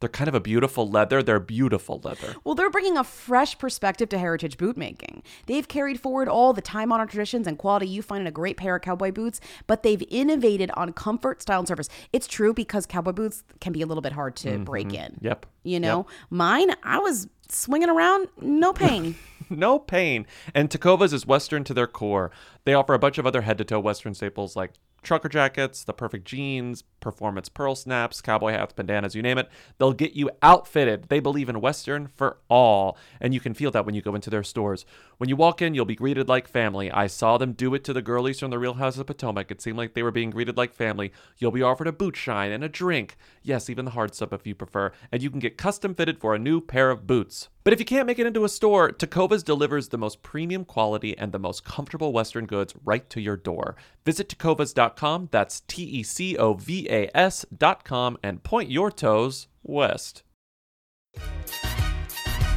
They're kind of a beautiful leather. They're beautiful leather. Well, they're bringing a fresh perspective to heritage boot making. They've carried forward all the time honored traditions and quality you find in a great pair of cowboy boots, but they've innovated on comfort, style, and service. It's true because cowboy boots can be a little bit hard to break in. Mm-hmm. Yep. You know, mine, I was swinging around, no pain. no pain. And Tecovas is Western to their core. They offer a bunch of other head to toe Western staples like trucker jackets, the perfect jeans, performance pearl snaps, cowboy hats, bandanas, you name it. They'll get you outfitted. They believe in Western for all. And you can feel that when you go into their stores. When you walk in, you'll be greeted like family. I saw them do it to the girlies from the Real House of Potomac. It seemed like they were being greeted like family. You'll be offered a boot shine and a drink. Yes, even the hard stuff if you prefer. And you can get custom fitted for a new pair of boots. But if you can't make it into a store, Tecovas delivers the most premium quality and the most comfortable Western goods right to your door. Visit tecovas.com, that's T E C O V A S.com, and point your toes west.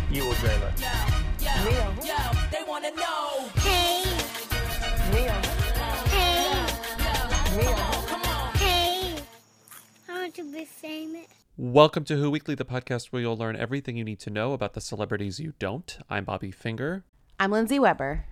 You will dream it. They wanna know. Hey. Hey. Hey. I want to be famous. Welcome to Who Weekly, the podcast where you'll learn everything you need to know about the celebrities you don't. I'm Bobby Finger, I'm Lindsay Weber.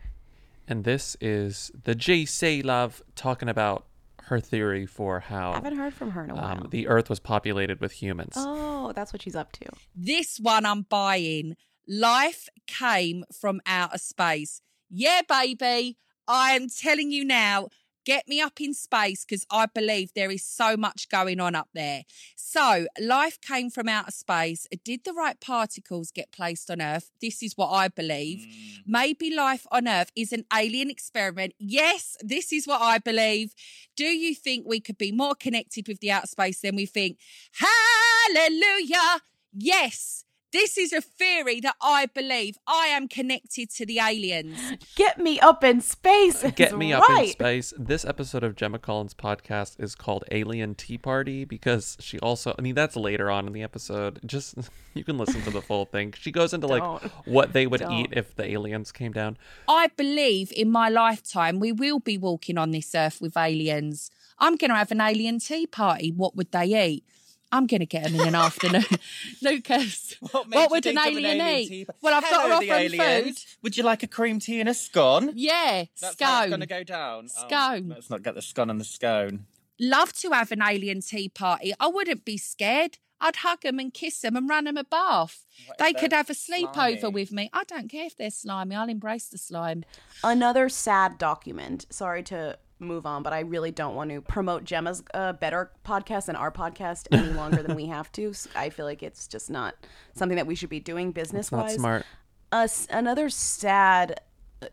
and this is the GC Love talking about her theory for how I how haven't heard from her in a while. um, the Earth was populated with humans. oh, that's what she's up to. This one I'm buying. Life came from outer space. Yeah, baby. I am telling you now. Get me up in space because I believe there is so much going on up there. So, life came from outer space. Did the right particles get placed on Earth? This is what I believe. Mm. Maybe life on Earth is an alien experiment. Yes, this is what I believe. Do you think we could be more connected with the outer space than we think? Hallelujah. Yes. This is a theory that I believe I am connected to the aliens. Get me up in space. Get me up in space. This episode of Gemma Collins' podcast is called Alien Tea Party because she also, I mean, that's later on in the episode. Just, you can listen to the full thing. She goes into like what they would Don't. eat if the aliens came down. I believe in my lifetime we will be walking on this earth with aliens. I'm going to have an alien tea party. What would they eat? I'm going to get them in an afternoon. Lucas, what, made you would an think alien, eat? tea Well, I've got to Hello, offer the them aliens. food. Would you like a cream tea and a scone? Yeah, That's scone. going to go down. Oh, Scone. let's not get the scone and the scone. Love to have an alien tea party. I wouldn't be scared. I'd hug them and kiss them and run them a bath. What They could have a sleepover slimy? with me. I don't care if they're slimy. I'll embrace the slime. Another sad document. Sorry to move on, but I really don't want to promote Gemma's uh, better podcast than our podcast any longer than we have to. I feel like it's just not something that we should be doing business wise. smart. Us another sad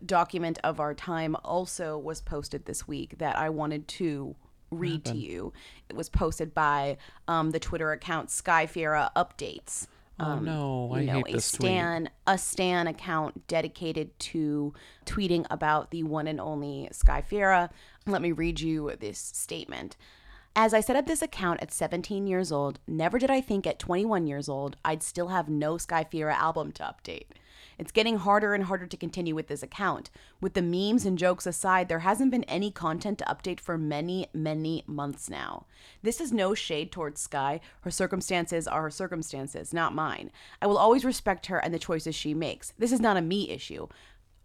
document of our time also was posted this week that I wanted to read to you. It was posted by um, the Twitter account Sky Ferreira Updates. Oh no, I you know, hate a this tweet. stan a stan account dedicated to tweeting about the one and only Sky Ferreira. Let me read you this statement. As I set up this account at 17 years old, never did I think at 21 years old I'd still have no Sky Ferreira album to update. It's getting harder and harder to continue with this account. With the memes and jokes aside, there hasn't been any content to update for many, many months now. This is no shade towards Sky. Her circumstances are her circumstances, not mine. I will always respect her and the choices she makes. This is not a me issue.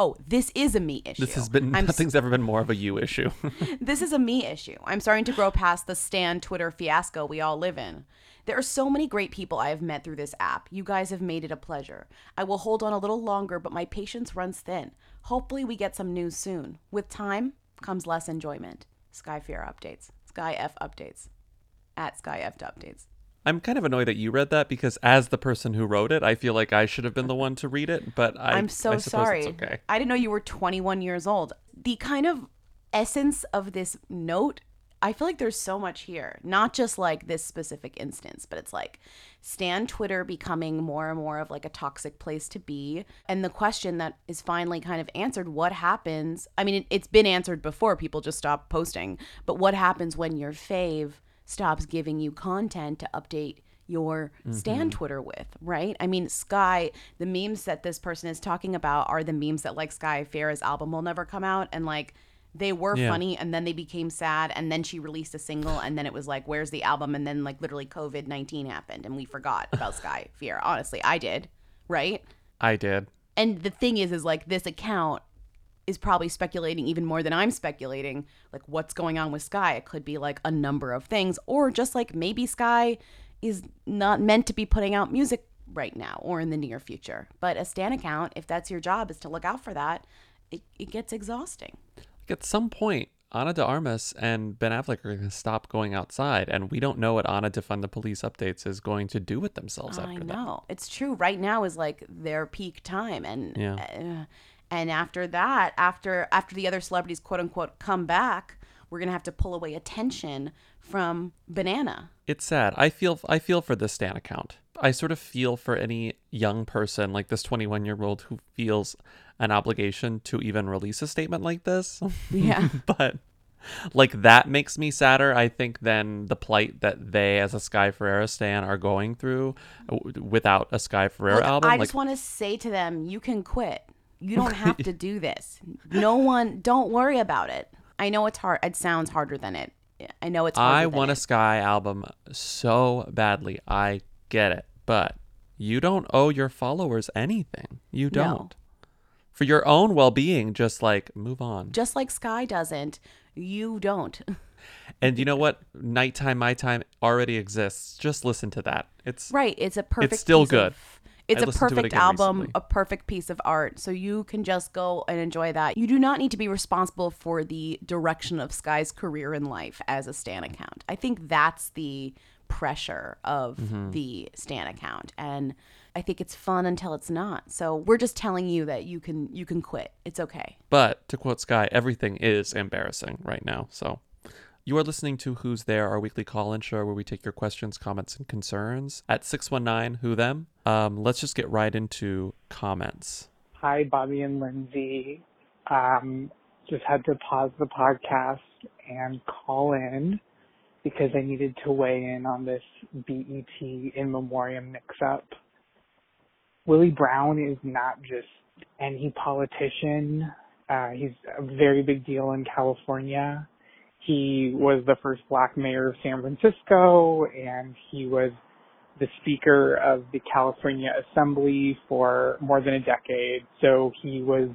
Oh, this is a me issue. This has been I'm s- nothing's ever been more of a you issue. this is a me issue. I'm starting to grow past the Stan Twitter fiasco we all live in. There are so many great people I have met through this app. You guys have made it a pleasure. I will hold on a little longer, but my patience runs thin. Hopefully, we get some news soon. With time comes less enjoyment. Sky Fear updates. Sky F updates. At Sky F updates. I'm kind of annoyed that you read that because as the person who wrote it, I feel like I should have been the one to read it. But I, I'm so I sorry. Okay. I didn't know you were 21 years old. The kind of essence of this note, I feel like there's so much here. Not just like this specific instance, but it's like Stan Twitter becoming more and more of like a toxic place to be. And the question that is finally kind of answered what happens? I mean, it, it's been answered before, people just stop posting. But what happens when your fave stops giving you content to update? your mm-hmm. stand Twitter with, right? I mean, Sky, the memes that this person is talking about are the memes that like Sky Ferreira's album will never come out and like they were Yeah. funny and then they became sad and then she released a single and then it was like where's the album and then like literally COVID-19 happened and we forgot about Sky Ferreira. Honestly, I did, right? I did. And the thing is is like this account is probably speculating even more than I'm speculating like what's going on with Sky. It could be like a number of things or just like maybe Sky is not meant to be putting out music right now or in the near future. But a Stan account, if that's your job is to look out for that, it, it gets exhausting. Like at some point, Ana de Armas and Ben Affleck are going to stop going outside, and we don't know what Ana Defund the Police updates is going to do with themselves I after that. know. It's true. Right now is like their peak time and Yeah. uh, and after that, after after the other celebrities quote unquote come back, we're going to have to pull away attention from Banana. It's sad. I feel I feel for this Stan account. I sort of feel for any young person like this 21 year old who feels an obligation to even release a statement like this. Yeah. but like that makes me sadder. I think than the plight that they, as a Sky Ferreira stan, are going through uh, without a Sky Ferreira Look, album. I like just want to say to them, you can quit. You don't have to do this. No one, don't worry about it. I know it's hard. It sounds harder than it. I know it's I want a. Sky album so badly. I get it, but you don't owe your followers anything. You don't. For your own well-being, just like move on. Just like Sky doesn't, you don't. And you know what? Nighttime, my time already exists. Just listen to that. It's Right. It's a perfect. It's still good. Of, it's I a to it perfect album, recently. a perfect piece of art. So you can just go and enjoy that. You do not need to be responsible for the direction of Sky's career in life as a Stan account. I think that's the pressure of Mm-hmm. the Stan account, and I think it's fun until it's not. So we're just telling you that you can you can quit. It's okay. But to quote Sky, everything is embarrassing right now. So you are listening to Who's There, our weekly call in show where we take your questions, comments, and concerns at 619 Who Them. Um, let's just get right into comments. Hi, Bobby and Lindsay. Um, just had to pause the podcast and call in because I needed to weigh in on this BET in memoriam mix-up. Willie Brown is not just any politician. Uh, he's a very big deal in California. He was the first black mayor of San Francisco, and he was the Speaker of the California Assembly for more than a decade. So he was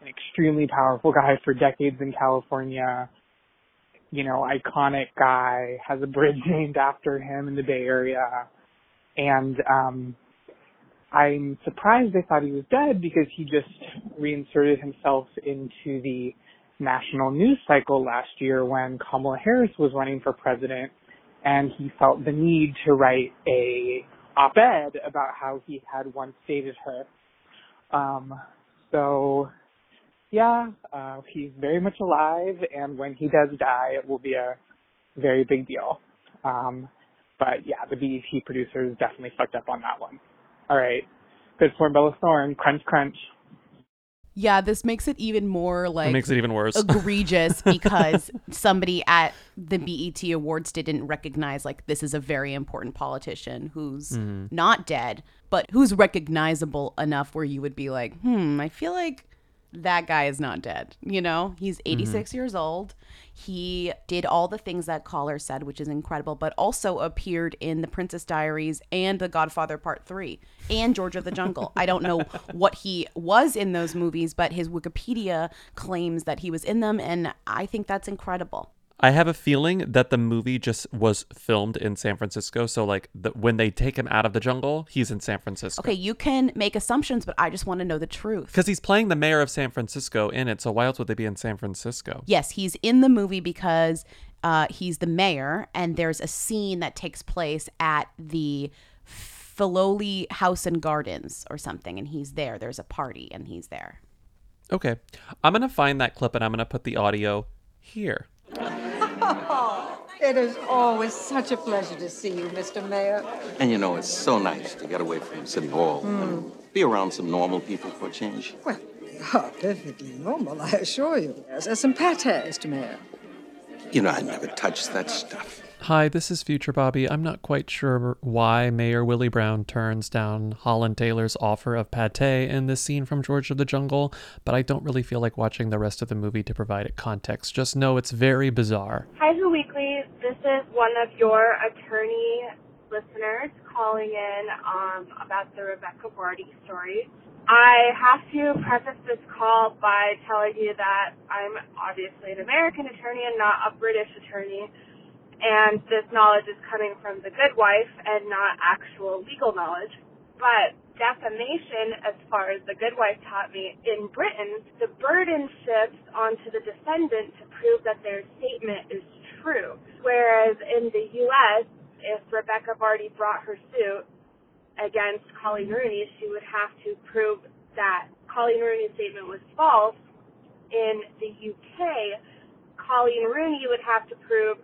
an extremely powerful guy for decades in California. You know, iconic guy, has a bridge named after him in the Bay Area. And um I'm surprised they thought he was dead because he just reinserted himself into the national news cycle last year when Kamala Harris was running for president and he felt the need to write a op-ed about how he had once dated her. Um, so, yeah, uh, he's very much alive, and when he does die, it will be a very big deal. Um, but yeah, the BET producers definitely fucked up on that one. All right, good for Bella Thorne. Crunch, crunch. Yeah, this makes it even more like it makes it even worse. egregious because somebody at the BET Awards didn't recognize like this is a very important politician who's Mm-hmm. not dead, but who's recognizable enough where you would be like, hmm, I feel like that guy is not dead. You know, he's mm-hmm. 86 years old. He did all the things that caller said, which is incredible, but also appeared in The Princess Diaries and The Godfather Part 3 and George of the Jungle. I don't know what he was in those movies, but his Wikipedia claims that he was in them, and I think that's incredible. I have a feeling that the movie just was filmed in San Francisco. So, like, the, when they take him out of the jungle, he's in San Francisco. Okay, you can make assumptions, but I just want to know the truth. Because he's playing the mayor of San Francisco in it. So, why else would they be in San Francisco? Yes, he's in the movie because Uh, he's the mayor, and there's a scene that takes place at the Filoli House and Gardens or something, and he's there. There's a party, and he's there. Okay. I'm going to find that clip and I'm going to put the audio here. It is always such a pleasure to see you, Mr. Mayor. And you know, it's so nice to get away from City Hall and hmm. be around some normal people for a change. Well, are perfectly normal, I assure you. Yes, uh, some pate, Mr. Mayor. You know, I never touch that stuff. Hi, this is Future Bobby. I'm not quite sure why Mayor Willie Brown turns down Holland Taylor's offer of pate in this scene from George of the Jungle, but I don't really feel like watching the rest of the movie to provide it context. Just know it's very bizarre. Hi, Who Weekly. This is one of your attorney listeners calling in um, about the Rebecca Vardy story. I have to preface this call by telling you that I'm obviously an American attorney and not a British attorney, and this knowledge is coming from the good wife and not actual legal knowledge. But defamation, as far as the good wife taught me, in Britain, the burden shifts onto the defendant to prove that their statement is true. Whereas in the U.S., if Rebecca Vardy brought her suit against Coleen Rooney, she would have to prove that Coleen Rooney's statement was false. In the UK, Coleen Rooney would have to prove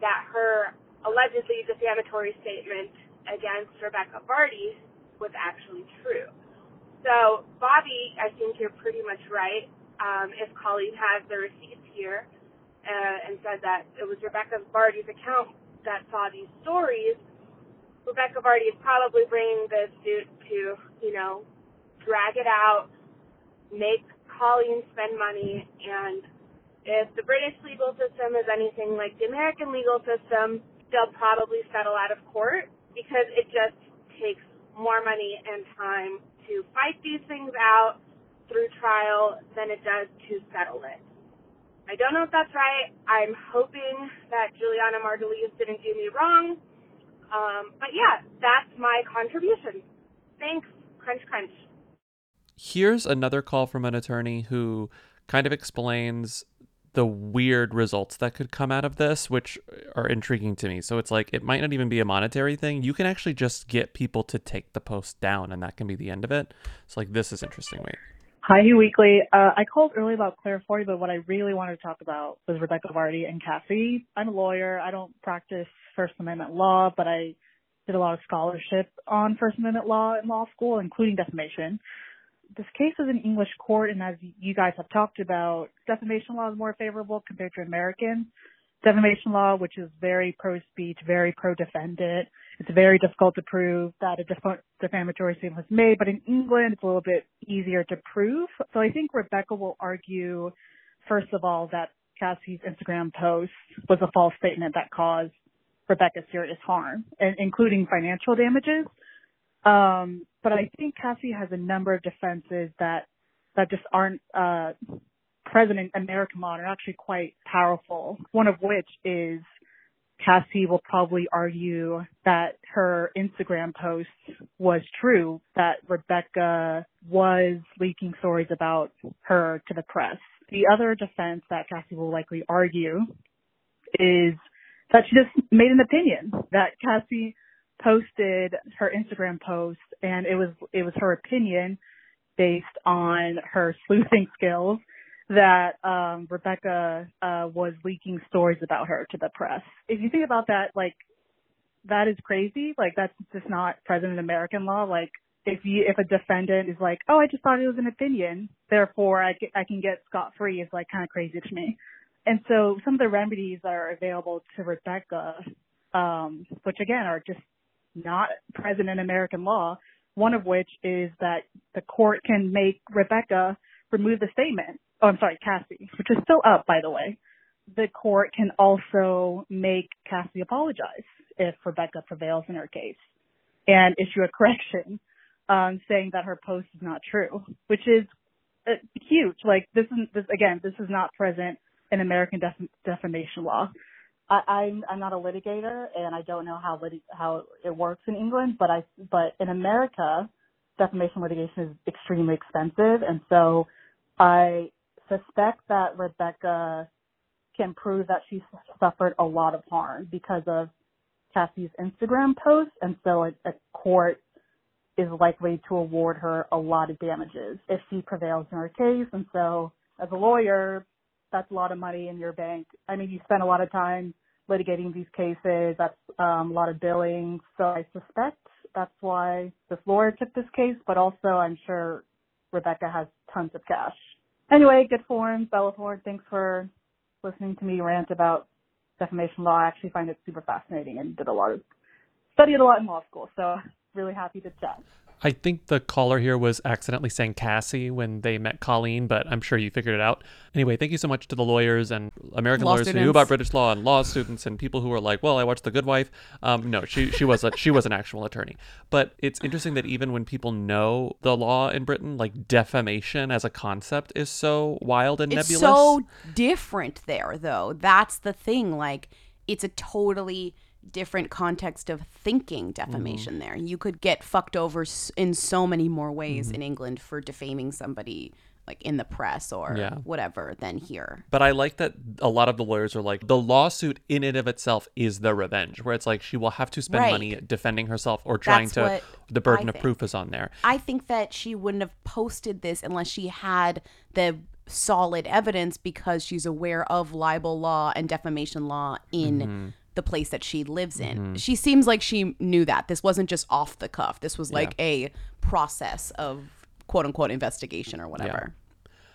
that her allegedly defamatory statement against Rebecca Vardy was actually true. So, Bobby, I think you're pretty much right. Um, if Coleen has the receipts here uh, and said that it was Rebecca Vardy's account that saw these stories, Rebecca Vardy is probably bringing this suit to, you know, drag it out, make Coleen spend money, and if the British legal system is anything like the American legal system, they'll probably settle out of court because it just takes more money and time to fight these things out through trial than it does to settle it. I don't know if that's right. I'm hoping that Julianna Margulies didn't do me wrong. Um, but yeah, that's my contribution. Thanks. Crunch, crunch. Here's another call from an attorney who kind of explains the weird results that could come out of this, which are intriguing to me. So it's like it might not even be a monetary thing. You can actually just get people to take the post down, and that can be the end of it. So like this is interesting. Wait. Hi, Who Weekly. Uh, I called early about Claire Forty, but what I really wanted to talk about was Rebecca Vardy and Cassie. I'm a lawyer. I don't practice First Amendment law, but I did a lot of scholarship on First Amendment law in law school, including defamation this case is in English court, and as you guys have talked about, defamation law is more favorable compared to American defamation law, which is very pro-speech, very pro-defendant. It's very difficult to prove that a def- defamatory statement was made, but in England, it's a little bit easier to prove. So I think Rebecca will argue, first of all, that Cassie's Instagram post was a false statement that caused Rebecca serious harm, including financial damages. Um, but I think Cassie has a number of defenses that that just aren't uh, present in American law and are actually quite powerful. One of which is Cassie will probably argue that her Instagram post was true, that Rebecca was leaking stories about her to the press. The other defense that Cassie will likely argue is that she just made an opinion, that Cassie posted her Instagram post and it was it was her opinion based on her sleuthing skills that um Rebecca uh was leaking stories about her to the press. If you think about that like that is crazy. Like that's just not present in American law. Like if you if a defendant is like, "Oh, I just thought it was an opinion, therefore I, I can get scot free," is like kind of crazy to me. And so some of the remedies that are available to Rebecca, um, which again are just not present in American law, one of which is that the court can make Rebecca remove the statement. Oh, I'm sorry, Cassie, which is still up, by the way. The court can also make Cassie apologize if Rebecca prevails in her case and issue a correction um, saying that her post is not true, which is uh, huge. Like this is this again, this is not present in American def- defamation law. I, I'm I'm not a litigator and I don't know how how it works in England, but I but in America, defamation litigation is extremely expensive, and so I suspect that Rebecca can prove that she suffered a lot of harm because of Cassie's Instagram post, and so a, a court is likely to award her a lot of damages if she prevails in her case. And so, as a lawyer, that's a lot of money in your bank. I mean, you spend a lot of time litigating these cases. That's um, a lot of billing. So I suspect that's why this lawyer took this case, but also I'm sure Rebecca has tons of cash. Anyway, good form, Bella Ford. Thanks for listening to me rant about defamation law. I actually find it super fascinating and did a lot of studied a lot in law school. So really happy to chat. I think the caller here was accidentally saying Cassie when they met Coleen, but I'm sure you figured it out. Anyway, thank you so much to the lawyers and American Law lawyers who knew about British law and law students and people who were like, "Well, I watched The Good Wife." Um, no, she she was a, she was an actual attorney. But it's interesting that even when people know the law in Britain, like defamation as a concept is so wild and nebulous. It's nebulous. so different there, though. That's the thing. Like, it's a totally different context of thinking defamation Mm-hmm. there. You could get fucked over in so many more ways Mm-hmm. in England for defaming somebody, like in the press or Yeah. whatever, than here. But I like that a lot of the lawyers are like, the lawsuit in and of itself is the revenge, where it's like she will have to spend Right. money defending herself or trying That's to, the burden I of think. proof is on there. I think that she wouldn't have posted this unless she had the solid evidence because she's aware of libel law and defamation law in Mm-hmm. The place that she lives in. Mm-hmm. She seems like she knew that. This wasn't just off the cuff. This was like a process of quote unquote investigation or whatever.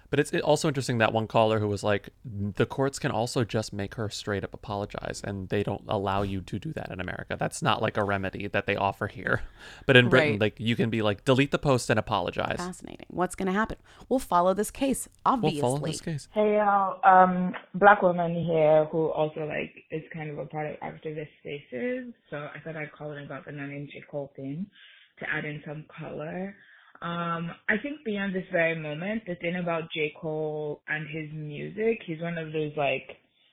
But it's also interesting that one caller who was like, the courts can also just make her straight up apologize, and they don't allow you to do that in America. That's not like a remedy that they offer here. But in Britain, Right. like you can be like, delete the post and apologize. Fascinating. What's going to happen? We'll follow this case, obviously. We'll obviously. follow this case. Hey y'all, um, black woman here who also like is kind of a part of activist spaces. So I thought I'd call in about the no name J. Cole thing to add in some color. Um, I think beyond this very moment, the thing about J. Cole and his music, he's one of those like,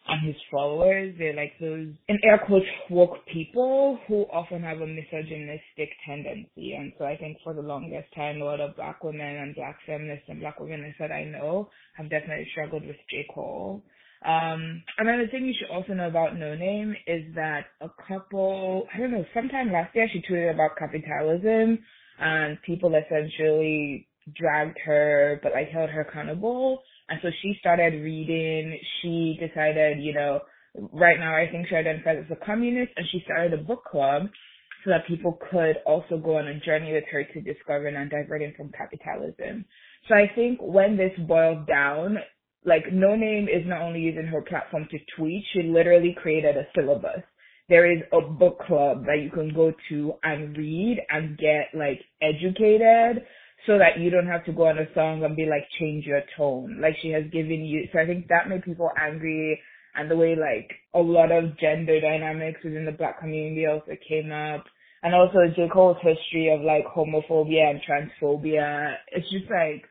and his followers, they're like those, in air quotes, woke people who often have a misogynistic tendency. And so I think for the longest time, a lot of black women and black feminists and black women that I know have definitely struggled with J. Cole. Um, another thing you should also know about No Name is that a couple, I don't know, sometime last year she tweeted about capitalism and people essentially dragged her but like held her accountable. And so she started reading, she decided, you know, right now I think she identifies as a communist and she started a book club so that people could also go on a journey with her to discovering and diverting from capitalism. So I think when this boils down, like No Name is not only using her platform to tweet, she literally created a syllabus. There is a book club that you can go to and read and get like educated so that you don't have to go on a song and be like change your tone. Like she has given you so I think that made people angry and the way like a lot of gender dynamics within the black community also came up. And also J. Cole's history of like homophobia and transphobia. It's just like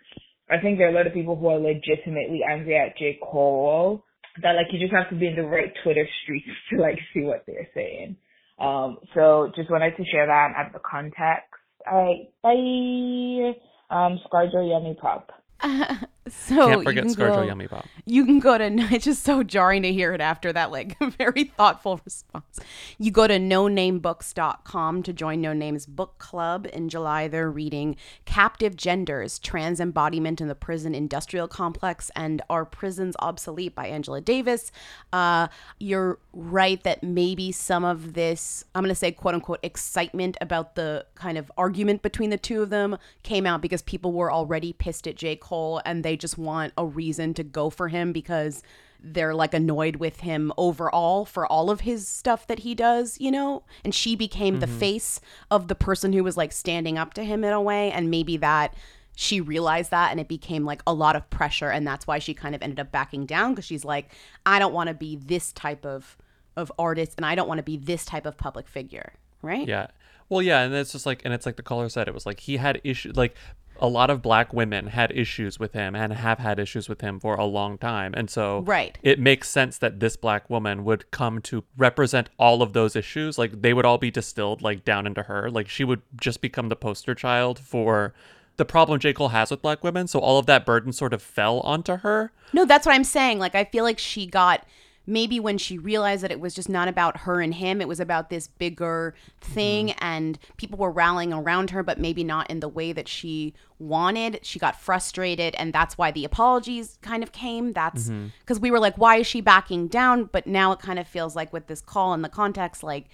I think there are a lot of people who are legitimately angry at J. Cole that like you just have to be in the right Twitter streets to like see what they're saying. Um, so just wanted to share that at the context. Alright, bye. Um, Scarjo Yummy Pop. so Can't you forget can Scarjo go- Yummy Pop. You can go to. It's just so jarring to hear it after that, like very thoughtful response. You go to nonamebooks.com to join No Name's book club. In July, they're reading "Captive Genders: Trans Embodiment in the Prison Industrial Complex" and "Are Prisons Obsolete?" by Angela Davis. Uh, you're right that maybe some of this, I'm going to say, quote unquote, excitement about the kind of argument between the two of them came out because people were already pissed at J. Cole and they just want a reason to go for him because they're like annoyed with him overall for all of his stuff that he does, you know? And she became the mm-hmm. face of the person who was like standing up to him in a way. And maybe that she realized that and it became like a lot of pressure. And that's why she kind of ended up backing down because she's like, I don't want to be this type of of artist and I don't want to be this type of public figure. Right? Yeah. Well, yeah, and it's just like, and it's like the caller said, it was like he had issues, like a lot of black women had issues with him and have had issues with him for a long time. And so Right. it makes sense that this black woman would come to represent all of those issues. Like they would all be distilled like down into her. Like she would just become the poster child for the problem J. Cole has with black women. So all of that burden sort of fell onto her. No, that's what I'm saying. Like I feel like she got maybe when she realized that it was just not about her and him, it was about this bigger thing, Mm-hmm. and people were rallying around her, but maybe not in the way that she wanted. She got frustrated, and that's why the apologies kind of came. That's Mm-hmm. because we were like, why is she backing down? But now it kind of feels like with this call in the context, like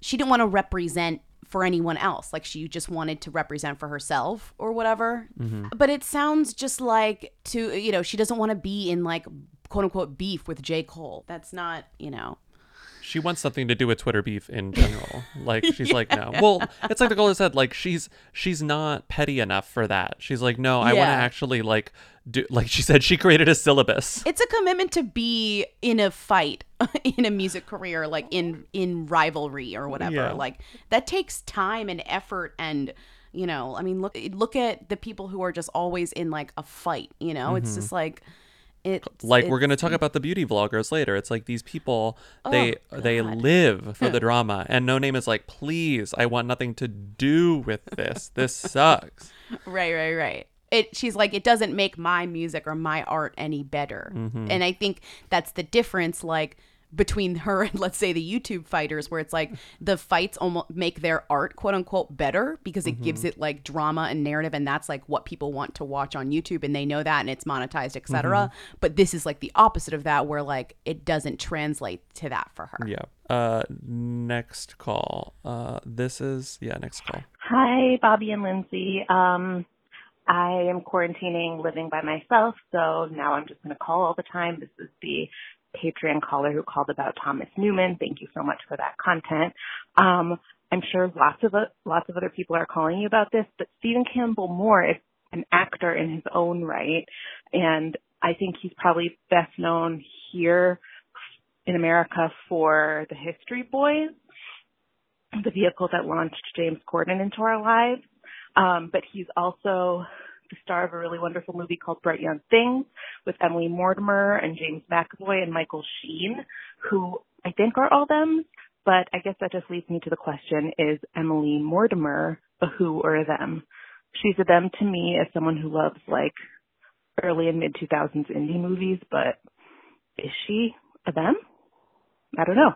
she didn't want to represent for anyone else. Like she just wanted to represent for herself or whatever. Mm-hmm. But it sounds just like to, you know, she doesn't want to be in like quote unquote beef with J. Cole. That's not, you know. She wants something to do with Twitter beef in general. Like she's like, no. Well, it's like the girl said, like she's she's not petty enough for that. She's like, no, I want to actually like do like she said she created a syllabus. It's a commitment to be in a fight in a music career, like in in rivalry or whatever. Yeah. Like that takes time and effort and you know, I mean look look at the people who are just always in like a fight, you know? It's Mhm. just like it Like we're gonna talk about the beauty vloggers later. It's like these people they Oh, they God. live for the drama, and No Name is like, please, I want nothing to do with this. This sucks. Right, right, right. It she's like it doesn't make my music or my art any better. Mhm. And I think that's the difference like between her and let's say the YouTube fighters where it's like the fights almost make their art quote unquote better because it gives Mhm. it like drama and narrative and that's like what people want to watch on YouTube and they know that and it's monetized etc. But this is like the opposite of that where like it doesn't translate to that for her. Yeah. Uh, next call. Uh, this is yeah. Next call. Hi, Bobby and Lindsay. Um, I am quarantining, living by myself, so now I'm just going to call all the time. This is the Patreon caller who called about Thomas Newman. Thank you so much for that content. Um, I'm sure lots of o- lots of other people are calling you about this, but Stephen Campbell Moore is an actor in his own right, and I think he's probably best known here in America for the History Boys the vehicle that launched James Corden into our lives. Um, but he's also the star of a really wonderful movie called Bright Young Things with Emily Mortimer and James McAvoy and Michael Sheen, who I think are all them. But I guess that just leads me to the question, is Emily Mortimer a who or a them? She's a them to me as someone who loves like early and mid 2000s indie movies, but is she a them? I don't know.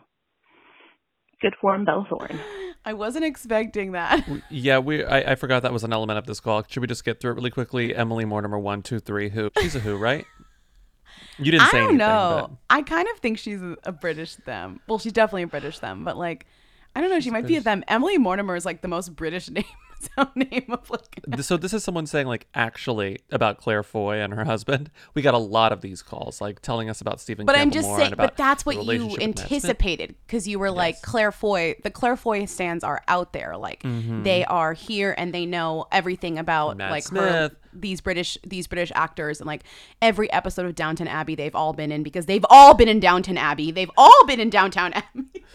Good form, Bella Thorne. I wasn't expecting that. Yeah, we. I, I forgot that was an element of this call. Should we just get through it really quickly? Emily Mortimer, one, two, three. Who? She's a who, right? You didn't I say I don't anything. know. I kind of think she's a, a British them. Well, she's definitely a British them, but like, I don't know. She might be a them. Emily Mortimer is like the most British name sound name of like. So this is someone saying like actually about Claire Foy and her husband. We got a lot of these calls, like telling us about Stephen. But I'm just Moore saying. But that's what you relationship with Matt Smith. anticipated because you were like Claire Foy. The Claire Foy stands are out there. Like Mhm. they are here and they know everything about Matt like her, these British these British actors and like every episode of Downton Abbey they've all been in because they've all been in Downton Abbey. They've all been in Downtown Abbey.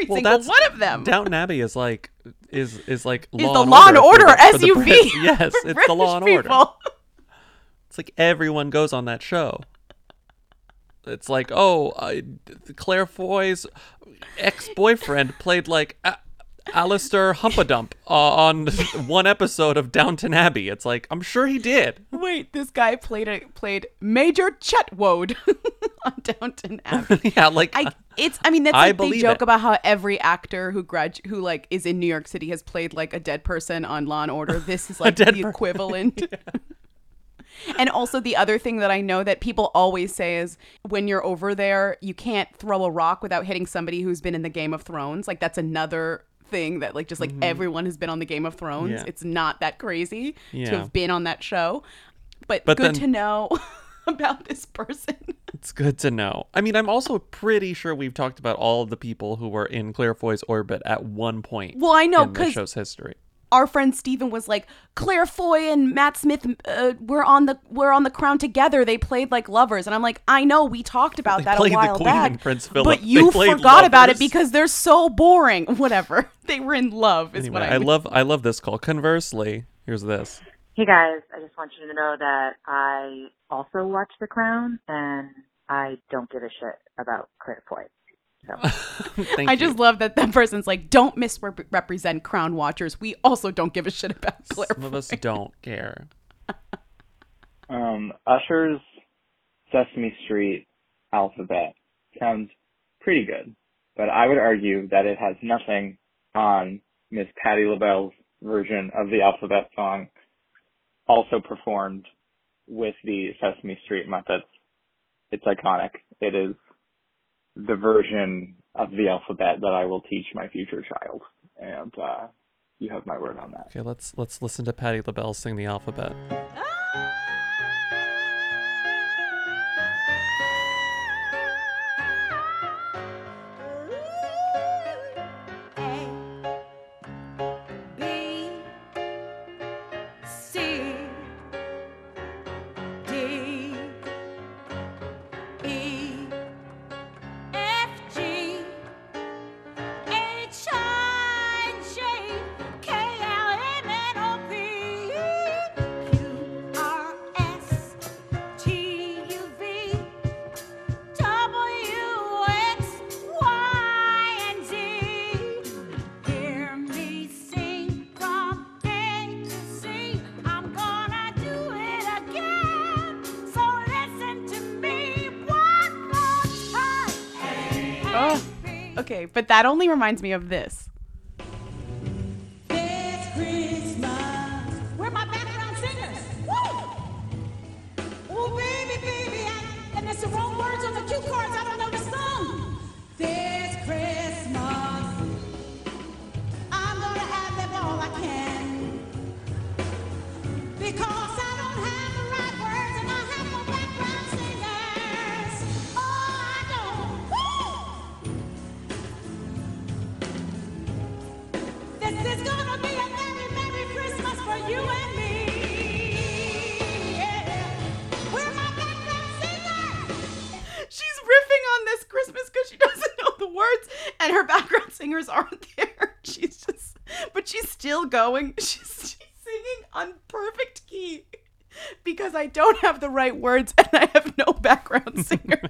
Every Well, single that's- one of them. Downton Abbey is like is is like Is law the Law and order, Order for the- for the SUV Yes, it's the Law and British Order. people. It's like everyone goes on that show. It's like, oh, uh, Claire Foy's ex-boyfriend played like a- Alistair Humpadump uh, on one episode of Downton Abbey. It's like, I'm sure he did. Wait, this guy played a played Major Chetwode on Downton Abbey. yeah, like I, it's. I mean, that's I like they joke it. about how every actor who grad who like is in New York City has played like a dead person on Law and Order. This is like the equivalent. And also the other thing that I know that people always say is when you're over there, you can't throw a rock without hitting somebody who's been in the Game of Thrones. Like that's another thing that like just like Mhm. everyone has been on the Game of Thrones. Yeah. It's not that crazy Yeah. to have been on that show. But, But good then- to know about this person. It's good to know. I mean, I'm also pretty sure we've talked about all of the people who were in Claire Foy's orbit at one point. Well, I know, in the 'cause- show's history. Our friend Steven was like, Claire Foy and Matt Smith uh, were on the were on the Crown together. They played like lovers, and I'm like, I know we talked about They that a played the while Queen back, and Prince Philip. but you played forgot about it because they're so boring. Whatever, they were in love. Is Anyway, what I, I love I love this call. Conversely, here's this. Hey guys, I just want you to know that I also watch The Crown and I don't give a shit about Claire Foy. So Thank I you. just love that that person's like, don't misrepresent Crown watchers. We also don't give a shit about Claire. Some of us don't care. Um, Usher's Sesame Street alphabet sounds pretty good, but I would argue that it has nothing on Miss Patti LaBelle's version of the alphabet song, also performed with the Sesame Street Muppets. It's iconic. It is the version of the alphabet that I will teach my future child, and uh, you have my word on that. Okay, let's let's listen to Patti LaBelle sing the alphabet. B that only reminds me of this. Going. She's, she's singing on perfect key because I don't have the right words and I have no background singers.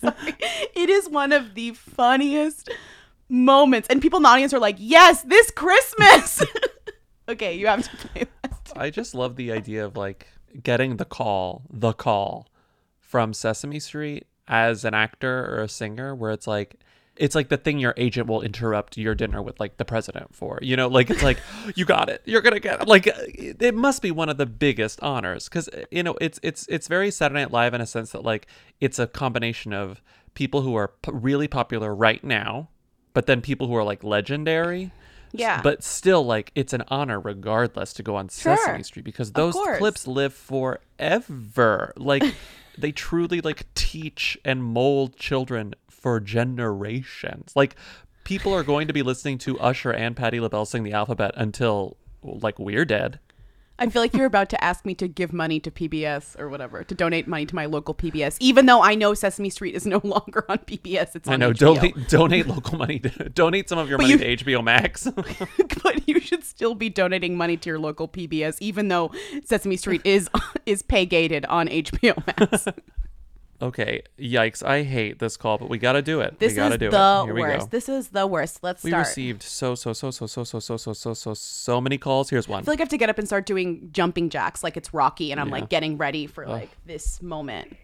Sorry. It is one of the funniest moments, and people in the audience are like, "Yes, this Christmas." okay, you have to play that. I just love the idea of like getting the call, the call from Sesame Street as an actor or a singer, where it's like, it's like the thing your agent will interrupt your dinner with like the president for. You know, like it's like, you got it, you're gonna get it. Like it it must be one of the biggest honors because uh, you know it's it's it's very Saturday Night Live in a sense that like it's a combination of people who are p- really popular right now, but then people who are like legendary. Yeah. But still, like, it's an honor regardless to go on Sure. Sesame Street because those clips live forever. Like, they truly, like, teach and mold children for generations. Like, people are going to be listening to Usher and Patti LaBelle sing the alphabet until, like, we're dead. I feel like you're about to ask me to give money to PBS or whatever, to donate money to my local PBS, even though I know Sesame Street is no longer on PBS. It's on I know. HBO. Donate, donate local money. To, donate some of your But money you- to HBO Max. but you should still be donating money to your local PBS, even though Sesame Street is is pay gated on HBO Max. Okay. Yikes. I hate this call, but we got to do it. This we got to is do the it. Here we go. worst. This is the worst. Let's We start. received so so so so so so so so so so so many calls. Here's one. I feel like I have to get up and start doing jumping jacks like it's Rocky, and I'm Yeah. like getting ready for Ugh. like this moment.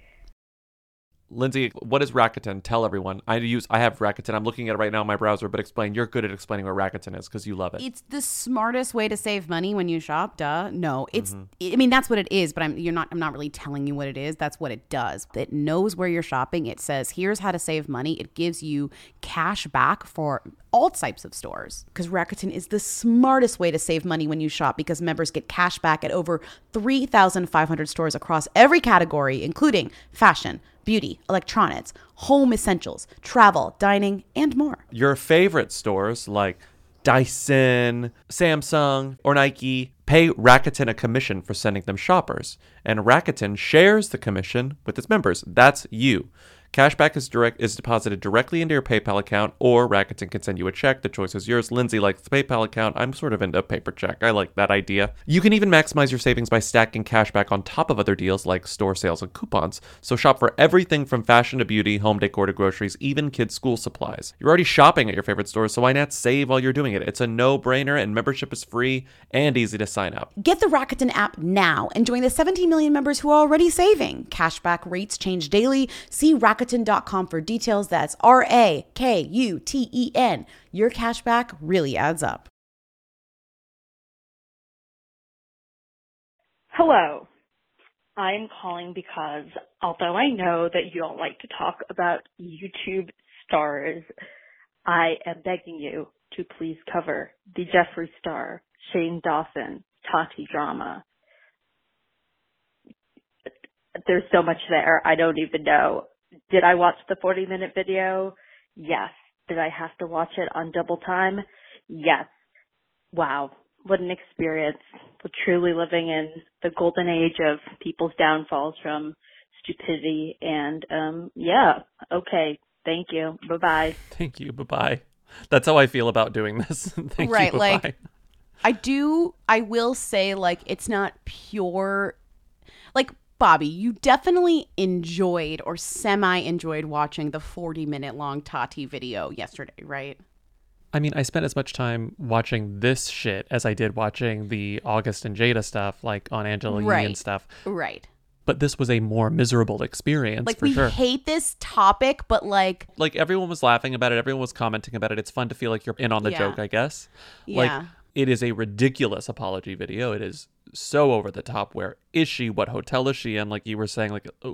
Lindsay, what is Rakuten? Tell everyone. I use I have Rakuten. I'm looking at it right now in my browser, but explain. You're good at explaining what Rakuten is because you love it. It's the smartest way to save money when you shop. Duh. No, it's. Mm-hmm. I mean, that's what it is. But I'm. You're not. I'm not really telling you what it is. That's what it does. It knows where you're shopping. It says here's how to save money. It gives you cash back for all types of stores. Because Rakuten is the smartest way to save money when you shop because members get cash back at over 3,500 stores across every category, including fashion, beauty, electronics, home essentials, travel, dining, and more. Your favorite stores like Dyson, Samsung, or Nike pay Rakuten a commission for sending them shoppers, and Rakuten shares the commission with its members. That's you. Cashback is direct is deposited directly into your PayPal account, or Rakuten can send you a check. The choice is yours. Lindsay likes the PayPal account. I'm sort of into paper check. I like that idea. You can even maximize your savings by stacking cashback on top of other deals like store sales and coupons. So shop for everything from fashion to beauty, home decor to groceries, even kids' school supplies. You're already shopping at your favorite stores, so why not save while you're doing it? It's a no-brainer, and membership is free and easy to sign up. Get the Rakuten app now and join the 17 million members who are already saving. Cashback rates change daily. See Rakuten Rakuten.com for details. That's R A K U T E N. Your cashback really adds up. Hello. I'm calling because although I know that you don't like to talk about YouTube stars, I am begging you to please cover the Jeffree Star, Shane Dawson, Tati drama. There's so much there. I don't even know. Did I watch the 40 minute video? Yes. Did I have to watch it on double time? Yes. Wow. What an experience. We're truly living in the golden age of people's downfalls from stupidity and um yeah. Okay. Thank you. Bye bye. Thank you. Bye bye. That's how I feel about doing this. Thank right, you. like. I do I will say like it's not pure like Bobby, you definitely enjoyed or semi enjoyed watching the 40 minute long Tati video yesterday, right? I mean, I spent as much time watching this shit as I did watching the August and Jada stuff, like on Angela Yee Right. and stuff. Right. But this was a more miserable experience Like we sure. hate this topic, but like like everyone was laughing about it, everyone was commenting about it. It's fun to feel like you're in on the Yeah. joke, I guess. Yeah. Like it is a ridiculous apology video. It is so over the top. Where is she? What hotel is she in? Like you were saying, like uh,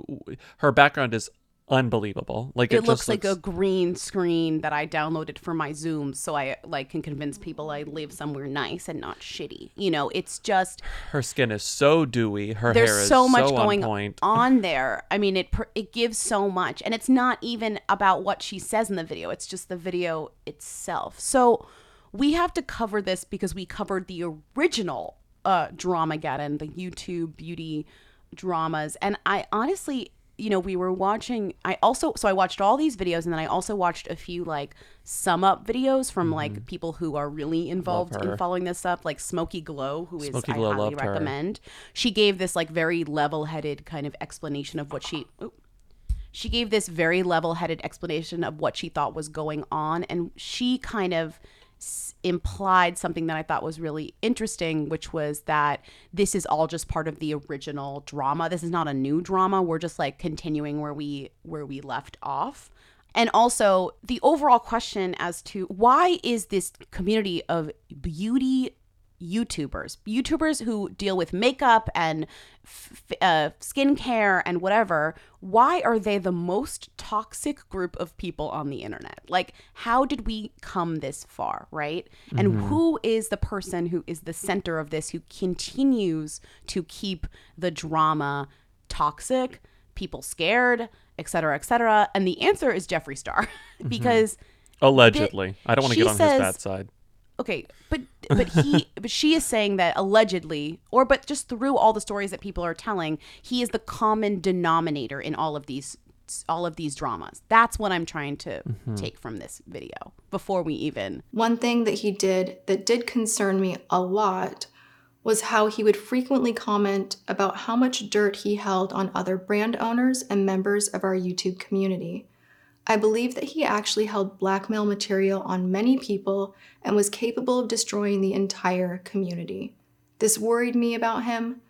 her background is unbelievable. Like it, it, looks just like a green screen that I downloaded for my Zoom so I like can convince people I live somewhere nice and not shitty. You know, it's just her skin is so dewy. Her there's hair is so much so going on point. on there. I mean, it it gives so much, and it's not even about what she says in the video. It's just the video itself. So we have to cover this because we covered the original uh, Dramageddon, the YouTube beauty dramas, and I honestly. You know, we were watching. I also so I watched all these videos, and then I also watched a few like sum up videos from like people who are really involved in Mm-hmm. following this up, like Smokey Glow, who is I Glow highly loved her. recommend. She gave this like very level-headed kind of explanation of what she oop. she gave this very level-headed explanation of what she thought was going on and she kind of implied something that I thought was really interesting which was that this is all just part of the original drama. This is not a new drama. We're just like continuing where we where we left off. And also the overall question as to why is this community of beauty YouTubers, YouTubers who deal with makeup and f- uh, skincare and whatever, why are they the most toxic group of people on the internet? Like, how did we come this far, right? And Mhm. who is the person who is the center of this who continues to keep the drama toxic, people scared, et cetera, et cetera? And the answer is Jeffree Star because. Allegedly, I don't want to get on says- his bad side. Okay, but but he but she is saying that allegedly, or but just through all the stories that people are telling, he is the common denominator in all of these all of these dramas. That's what I'm trying to Mhm. take from this video before we even One thing that he did that did concern me a lot was how he would frequently comment about how much dirt he held on other brand owners and members of our YouTube community. I believe that he actually held blackmail material on many people and was capable of destroying the entire community. This worried me about him,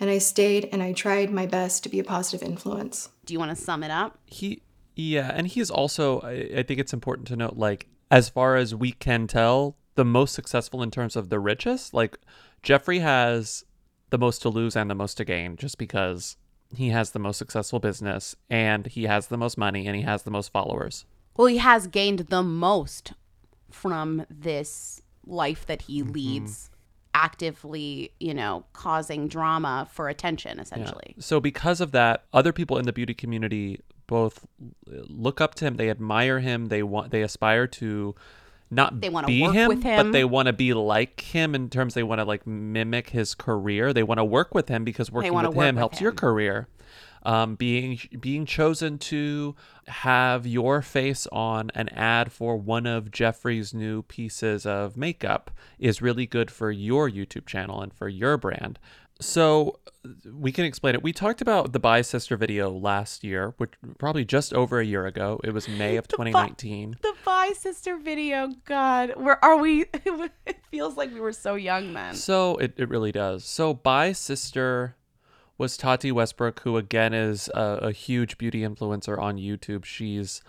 and I stayed and I tried my best to be a positive influence. Do you want to sum it up? He, yeah, and he's also. I, I think it's important to note, like, as far as we can tell, the most successful in terms of the richest. Like, Jeffree has the most to lose and the most to gain, just because he has the most successful business and he has the most money and he has the most followers. Well, he has gained the most from this life that he mm-hmm. leads, actively, you know, causing drama for attention, Yeah. essentially. So because of that, other people in the beauty community both uh, look up to him, they admire him, they want they aspire to not They wanna be work him, with him, but they want to be like him in terms they want to like mimic his career. They want to work with him because working with work him with helps your career. Um, being being chosen to have your face on an ad for one of Jeffree's new pieces of makeup is really good for your YouTube channel and for your brand. So we can explain it. We talked about the Bye Sister video last year, which probably just over a year ago. It was May of 2019. The Bye Sister video, God, where are we? it feels like we were so young then. So it, it really does. So Bye Sister was Tati Westbrook, who again is a, a huge beauty influencer on YouTube. She's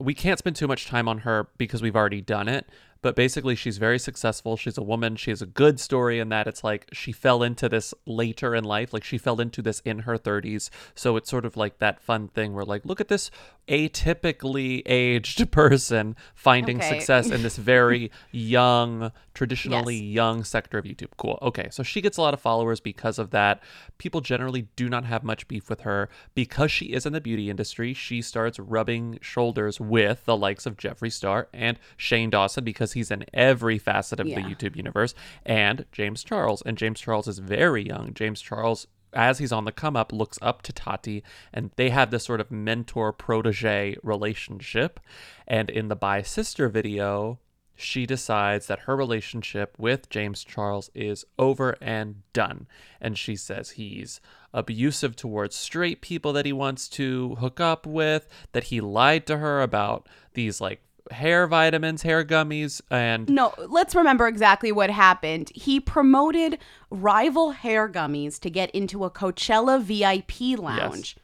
we can't spend too much time on her because we've already done it. But basically, she's very successful. She's a woman. She has a good story in that it's like she fell into this later in life. Like she fell into this in her 30s. So it's sort of like that fun thing where, like, look at this atypically aged person finding Okay. success in this very young, traditionally young sector of YouTube. Cool. Okay. So she gets a lot of followers because of that. People generally do not have much beef with her. Because she is in the beauty industry, she starts rubbing shoulders with the likes of Jeffree Star and Shane Dawson because he's in every facet of the YouTube universe, and James Charles. And James Charles is very young. James Charles as he's on the come up, looks up to Tati, and they have this sort of mentor protege relationship. And in the Bye Sister video, she decides that her relationship with James Charles is over and done. And she says he's abusive towards straight people that he wants to hook up with, that he lied to her about these like hair vitamins, hair gummies, and No, let's remember exactly what happened. He promoted rival hair gummies to get into a Coachella VIP lounge.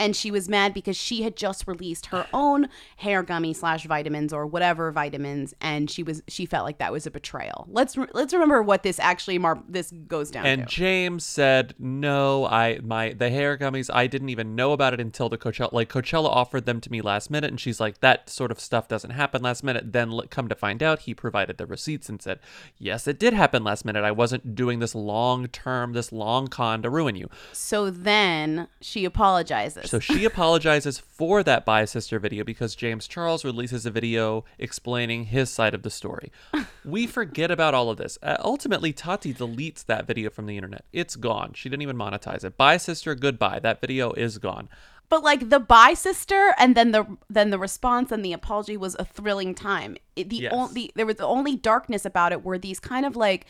And she was mad because she had just released her own hair gummy slash vitamins or whatever vitamins, and she was she felt like that was a betrayal. Let's re- let's remember what this actually mar- this goes down to. And to. James said, "No, I my the hair gummies. I didn't even know about it until the Coachella. Like Coachella offered them to me last minute, and she's like, that sort of stuff doesn't happen last minute. Then l- come to find out, he provided the receipts and said, yes, it did happen last minute. I wasn't doing this long term, this long con to ruin you. So then she apologizes. So she apologizes for that Bye Sister video because James Charles releases a video explaining his side of the story. we forget about all of this. Uh, ultimately, Tati deletes that video from the internet. It's gone. She didn't even monetize it. Bye Sister, goodbye. That video is gone. But like the bi sister, and then the then the response and the apology was a thrilling time. It, the Yes. only there was the only darkness about it were these kind of like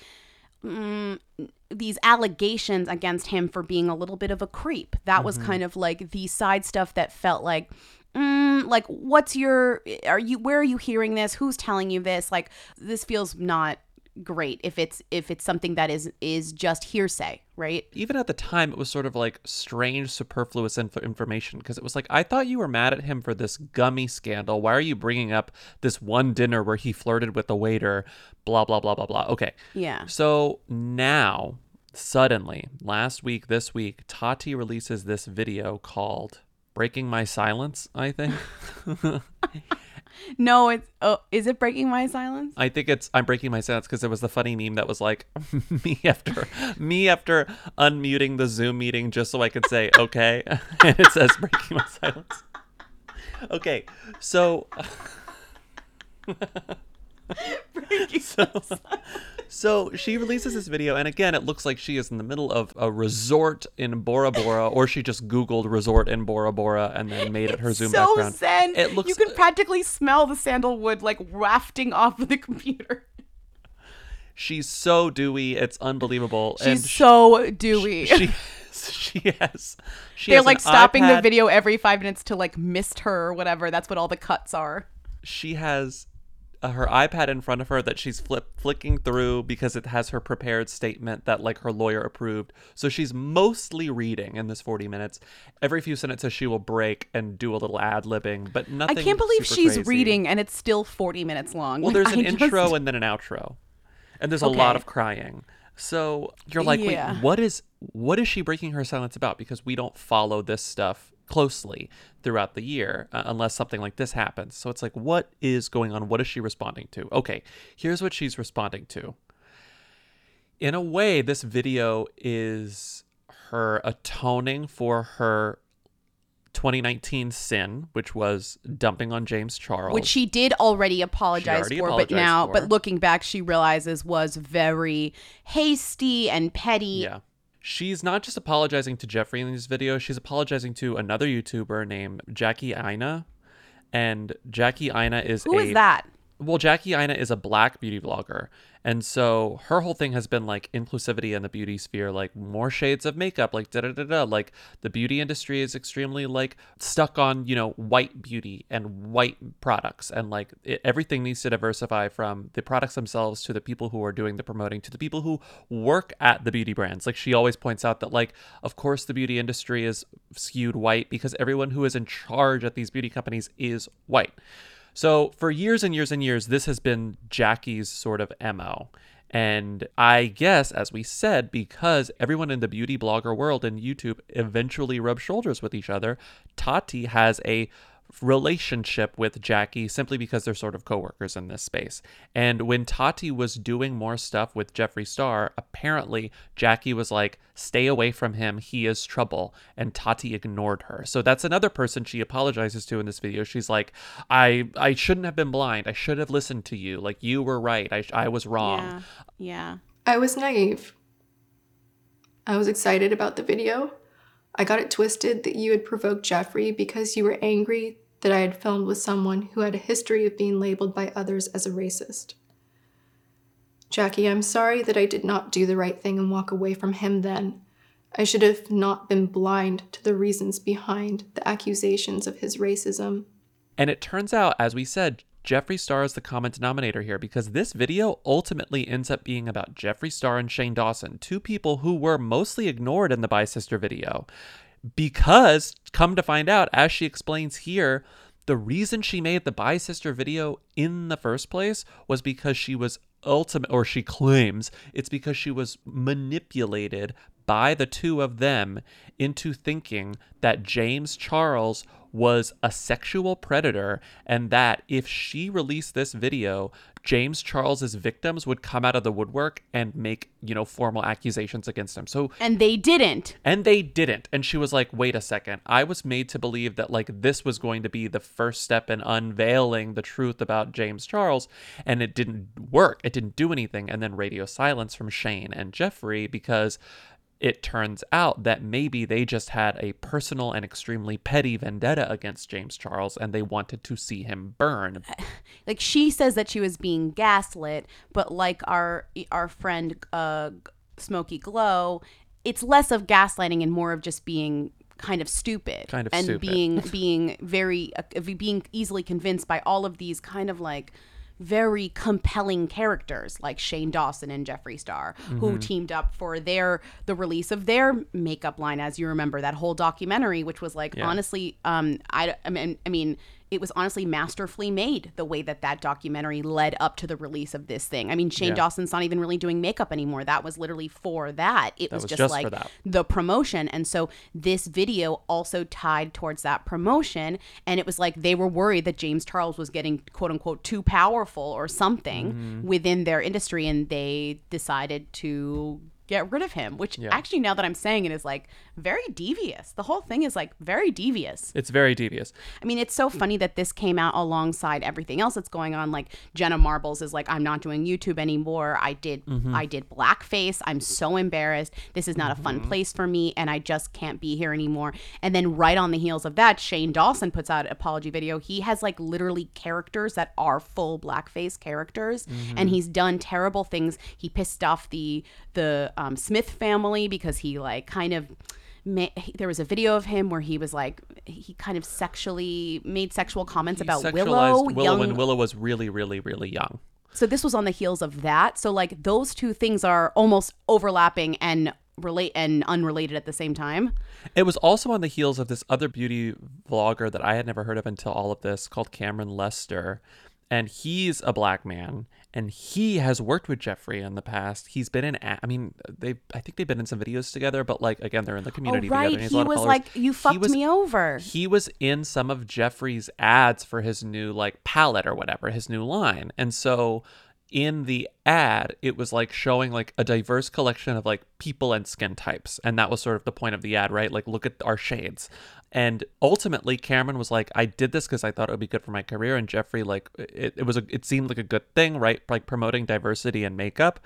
mm, these allegations against him for being a little bit of a creep. That was Mm-hmm. Mhm. kind of like the side stuff that felt like. Mm, like what's your are you where are you hearing this who's telling you this like this feels not great if it's if it's something that is is just hearsay right Even at the time, it was sort of like strange, superfluous inf- information because it was like, I thought you were mad at him for this gummy scandal. Why are you bringing up this one dinner where he flirted with the waiter? Blah, blah, blah, blah, blah. Okay. Yeah. So now, suddenly, last week, this week, Tati releases this video called Breaking My Silence, I think. no it's oh is it breaking my silence I think it's I'm breaking my silence because there was the funny meme that was like me after me after unmuting the Zoom meeting just so I could say okay, and it says breaking my silence. Okay, so so, so she releases this video, and again, it looks like she is in the middle of a resort in Bora Bora, or she just Googled resort in Bora Bora and then made it her Zoom so background. zen. It looks you can practically smell the sandalwood like wafting off of the computer. She's so dewy, it's unbelievable. and She's sh- so dewy. She, she has. She They're has like stopping the video every five minutes to like mist her or whatever. That's what all the cuts are. She has Uh, her iPad in front of her that she's flip flicking through because it has her prepared statement that like her lawyer approved. So she's mostly reading in this 40 minutes. Every few sentences she will break and do a little ad libbing, but nothing. I can't believe she's crazy. reading and it's still 40 minutes long. Well, there's an I just- intro and then an outro, and there's a lot of crying. So you're like, Yeah. wait, what is what is she breaking her silence about? Because we don't follow this stuff closely throughout the year uh, unless something like this happens. So it's like, what is going on? What is she responding to? Okay, here's what she's responding to. In a way, this video is her atoning for her 2019 sin, which was dumping on James Charles. Which she did already apologize already for, but now, for. but looking back, she realizes was very hasty and petty. Yeah. She's not just apologizing to Jeffrey in this video, she's apologizing to another YouTuber named Jackie Aina. And Jackie Aina is Who a is that? Well, Jackie Aina is a black beauty vlogger. And so her whole thing has been like inclusivity in the beauty sphere, like more shades of makeup, like da da da da. Like the beauty industry is extremely like stuck on, you know, white beauty and white products. And like it, everything needs to diversify from the products themselves to the people who are doing the promoting to the people who work at the beauty brands. Like she always points out that, like, of course, the beauty industry is skewed white because everyone who is in charge at these beauty companies is white. So for years and years and years, this has been Jackie's sort of MO. And I guess, as we said, because everyone in the beauty blogger world and YouTube eventually rub shoulders with each other, Tati has a relationship with Jackie simply because they're sort of coworkers in this space. And when Tati was doing more stuff with Jeffree Star, apparently Jackie was like, "Stay away from him. He is trouble." And Tati ignored her. So that's another person she apologizes to in this video. She's like, "I I shouldn't have been blind. I should have listened to you. Like you were right. I I was wrong." Yeah. Yeah. I was naive. I was excited about the video. I got it twisted that you had provoked Jeffree because you were angry that I had filmed with someone who had a history of being labeled by others as a racist. Jackie, I'm sorry that I did not do the right thing and walk away from him then. I should have not been blind to the reasons behind the accusations of his racism. And it turns out, as we said, Jeffree Star is the common denominator here because this video ultimately ends up being about Jeffree Star and Shane Dawson, two people who were mostly ignored in the Bye Sister video. Because, come to find out, as she explains here, the reason she made the Bye Sister video in the first place was because she was ultimate, or she claims it's because she was manipulated by the two of them into thinking that James Charles was a sexual predator and that if she released this video, James Charles's victims would come out of the woodwork and make, you know, formal accusations against him. So And they didn't. and they didn't. And she was like, wait a second. I was made to believe that, like, this was going to be the first step in unveiling the truth about James Charles. And it didn't work. It didn't do anything. And then radio silence from Shane and Jeffree because it turns out that maybe they just had a personal and extremely petty vendetta against James Charles and they wanted to see him burn. Like she says that she was being gaslit, but like our our friend uh Smokey Glow, it's less of gaslighting and more of just being kind of stupid Kind of and stupid. being being very uh, being easily convinced by all of these kind of like very compelling characters like Shane Dawson and Jeffree Star who Mhm. teamed up for their the release of their makeup line as you remember that whole documentary which was like Yeah. honestly um I, I mean I mean it was honestly masterfully made the way that that documentary led up to the release of this thing. I mean Shane Yeah. Dawson's not even really doing makeup anymore. That was literally for that. It That was, was just, just like the promotion. And so this video also tied towards that promotion. And it was like they were worried that James Charles was getting quote unquote too powerful or something Mhm. within their industry. And they decided to get rid of him, which Yeah. actually, now that I'm saying it, is like very devious. The whole thing is like very devious. It's very devious. I mean, it's so funny that this came out alongside everything else that's going on. Like Jenna Marbles is like, I'm not doing YouTube anymore. I did, Mhm. I did blackface. I'm so embarrassed. This is not a fun Mhm. place for me, and I just can't be here anymore. And then right on the heels of that, Shane Dawson puts out an apology video. He has like literally characters that are full blackface characters, Mhm. and he's done terrible things. He pissed off the the um, Smith family because he like kind of ma- he- there was a video of him where he was like he kind of sexually made sexual comments He about Willow, Willow young. when Willow was really, really, really young. so this was on the heels of that. So like those two things are almost overlapping and relate and unrelated at the same time. It was also on the heels of this other beauty vlogger that I had never heard of until all of this called Cameron Lester. And he's a black man and he has worked with Jeffree in the past. He's been in, I mean, they, I think they've been in some videos together, but like, again, they're in the oh, community oh right, he was like, "You fucked was- me over." He was in some of Jeffree's ads for his new like palette or whatever, his new line. And so in the ad, it was like showing like a diverse collection of like people and skin types. And that was sort of the point of the ad, right? Like look at our shades. And ultimately Cameron was like, I did this because I thought it would be good for my career. And Jeffree, like it, it was a it seemed like a good thing, right? Like promoting diversity and makeup.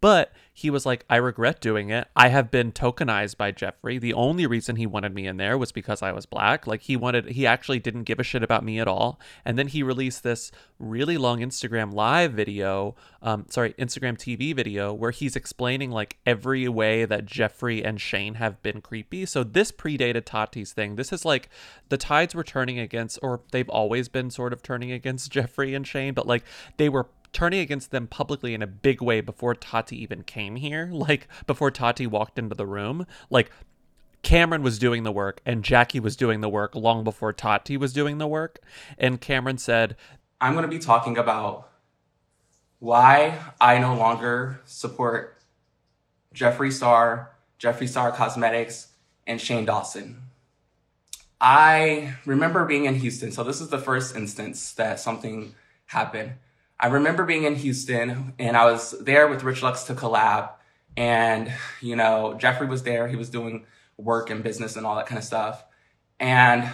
But he was like, I regret doing it. I have been tokenized by Jeffree. The only reason he wanted me in there was because I was black. Like he wanted, he actually didn't give a shit about me at all. And then he released this really long Instagram live video, um, sorry, Instagram TV video where he's explaining like every way that Jeffree and Shane have been creepy. So this predated Tati's thing. This is like the tides were turning against, or they've always been sort of turning against Jeffree and Shane, but like they were turning against them publicly in a big way before Tati even came here. Like before Tati walked into the room. Like Cameron was doing the work and Jackie was doing the work long before Tati was doing the work. And Cameron said, I'm going to be talking about why I no longer support Jeffree Star, Jeffree Star Cosmetics, and Shane Dawson. I remember being in Houston. So this is the first instance that something happened. I remember being in Houston and I was there with Rich Lux to collab. And, you know, Jeffree was there. He was doing work and business and all that kind of stuff. And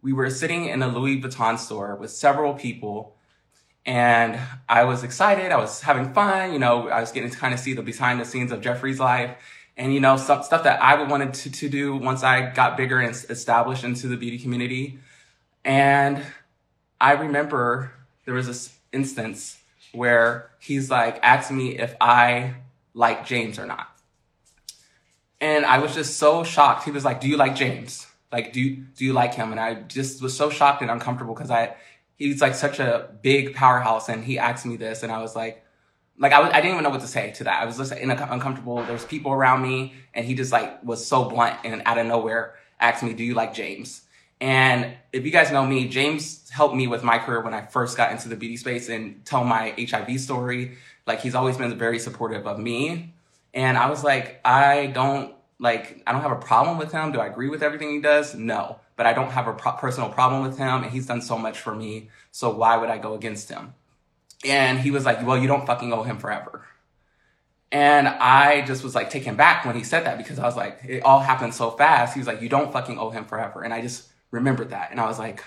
we were sitting in a Louis Vuitton store with several people. And I was excited. I was having fun. You know, I was getting to kind of see the behind the scenes of Jeffree's life and, you know, some stuff that I would wanted to, to do once I got bigger and established into the beauty community. And I remember there was this instance where he's like asked me if I like James or not. And I was just so shocked. He was like, "Do you like James? Like, do you, do you like him?" And I just was so shocked and uncomfortable because I he's like such a big powerhouse, and he asked me this, and I was like, like I, was, I didn't even know what to say to that. I was just in a, uncomfortable. There's people around me, and he just like was so blunt and out of nowhere asked me, "Do you like James?" And if you guys know me, James helped me with my career when I first got into the beauty space and tell my HIV story. Like he's always been very supportive of me. And I was like, I don't like, I don't have a problem with him. Do I agree with everything he does? No, but I don't have a pro- personal problem with him. And he's done so much for me. So why would I go against him? And he was like, well, you don't fucking owe him forever. And I just was like taken back when he said that because I was like, it all happened so fast. He was like, you don't fucking owe him forever. And I just remembered that. And I was like,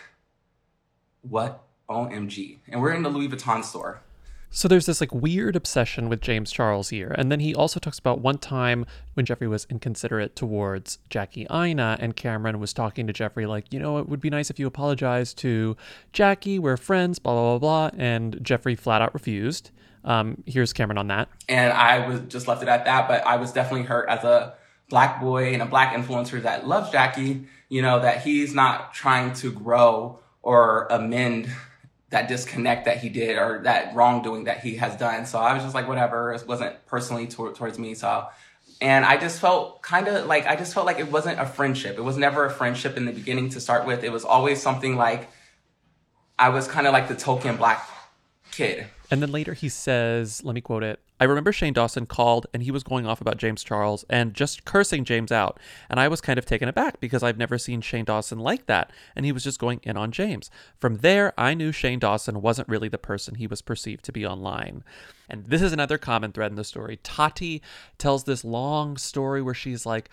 what? OMG. And we're in the Louis Vuitton store. So there's this like weird obsession with James Charles here. And then he also talks about one time when Jeffree was inconsiderate towards Jackie Aina and Cameron was talking to Jeffree like, you know, it would be nice if you apologize to Jackie. We're friends, blah, blah, blah, blah. And Jeffree flat out refused. Um, here's Cameron on that. And I was just left it at that, but I was definitely hurt as a black boy and a black influencer that loves Jackie, you know, that he's not trying to grow or amend that disconnect that he did or that wrongdoing that he has done. So I was just like, whatever. It wasn't personally tor- towards me. So, and I just felt kind of like, I just felt like it wasn't a friendship. It was never a friendship in the beginning to start with. It was always something like, I was kind of like the token black kid. And then later he says, let me quote it I remember Shane Dawson called and he was going off about James Charles and just cursing James out. And I was kind of taken aback because I've never seen Shane Dawson like that. And he was just going in on James. From there, I knew Shane Dawson wasn't really the person he was perceived to be online. And this is another common thread in the story. Tati tells this long story where she's like,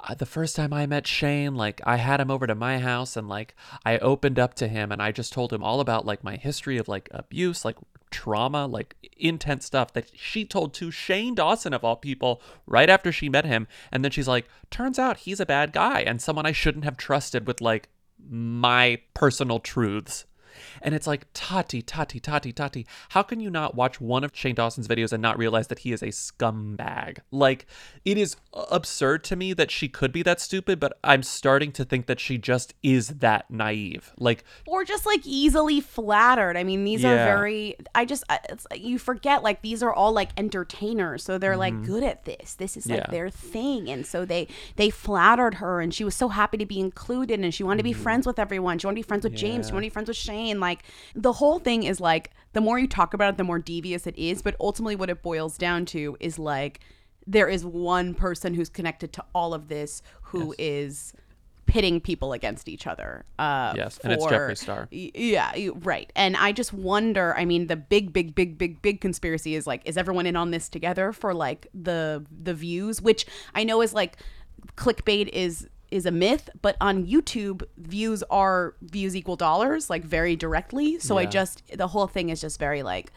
"Uh, the first time I met Shane, like I had him over to my house and like I opened up to him and I just told him all about like my history of like abuse, like trauma, like intense stuff that she told to Shane Dawson of all people right after she met him. And then she's like, turns out he's a bad guy and someone I shouldn't have trusted with like my personal truths. And it's like, Tati, Tati, Tati, Tati, how can you not watch one of Shane Dawson's videos and not realize that he is a scumbag? Like, it is absurd to me that she could be that stupid, but I'm starting to think that she just is that naive. Like, or just like easily flattered. I mean, these are very. I just uh, it's uh, you forget like these are all like entertainers, so they're like Mhm. good at this. This is like Yeah. their thing, and so they they flattered her, and she was so happy to be included, and she wanted to be mm-hmm. friends with everyone. She wanted to be friends with James. She Yeah. wanted to be friends with Shane. And like the whole thing is like the more you talk about it, the more devious it is. But ultimately, what it boils down to is like there is one person who's connected to all of this who is pitting people against each other. Uh, Yes, and it's for- Jeffree Star. Yeah, right. And I just wonder. I mean, the big, big, big, big, big conspiracy is like, is everyone in on this together for like the the views? Which I know is like clickbait is is a myth, but on YouTube, views are views equal dollars, like very directly. So I just the whole thing is just very like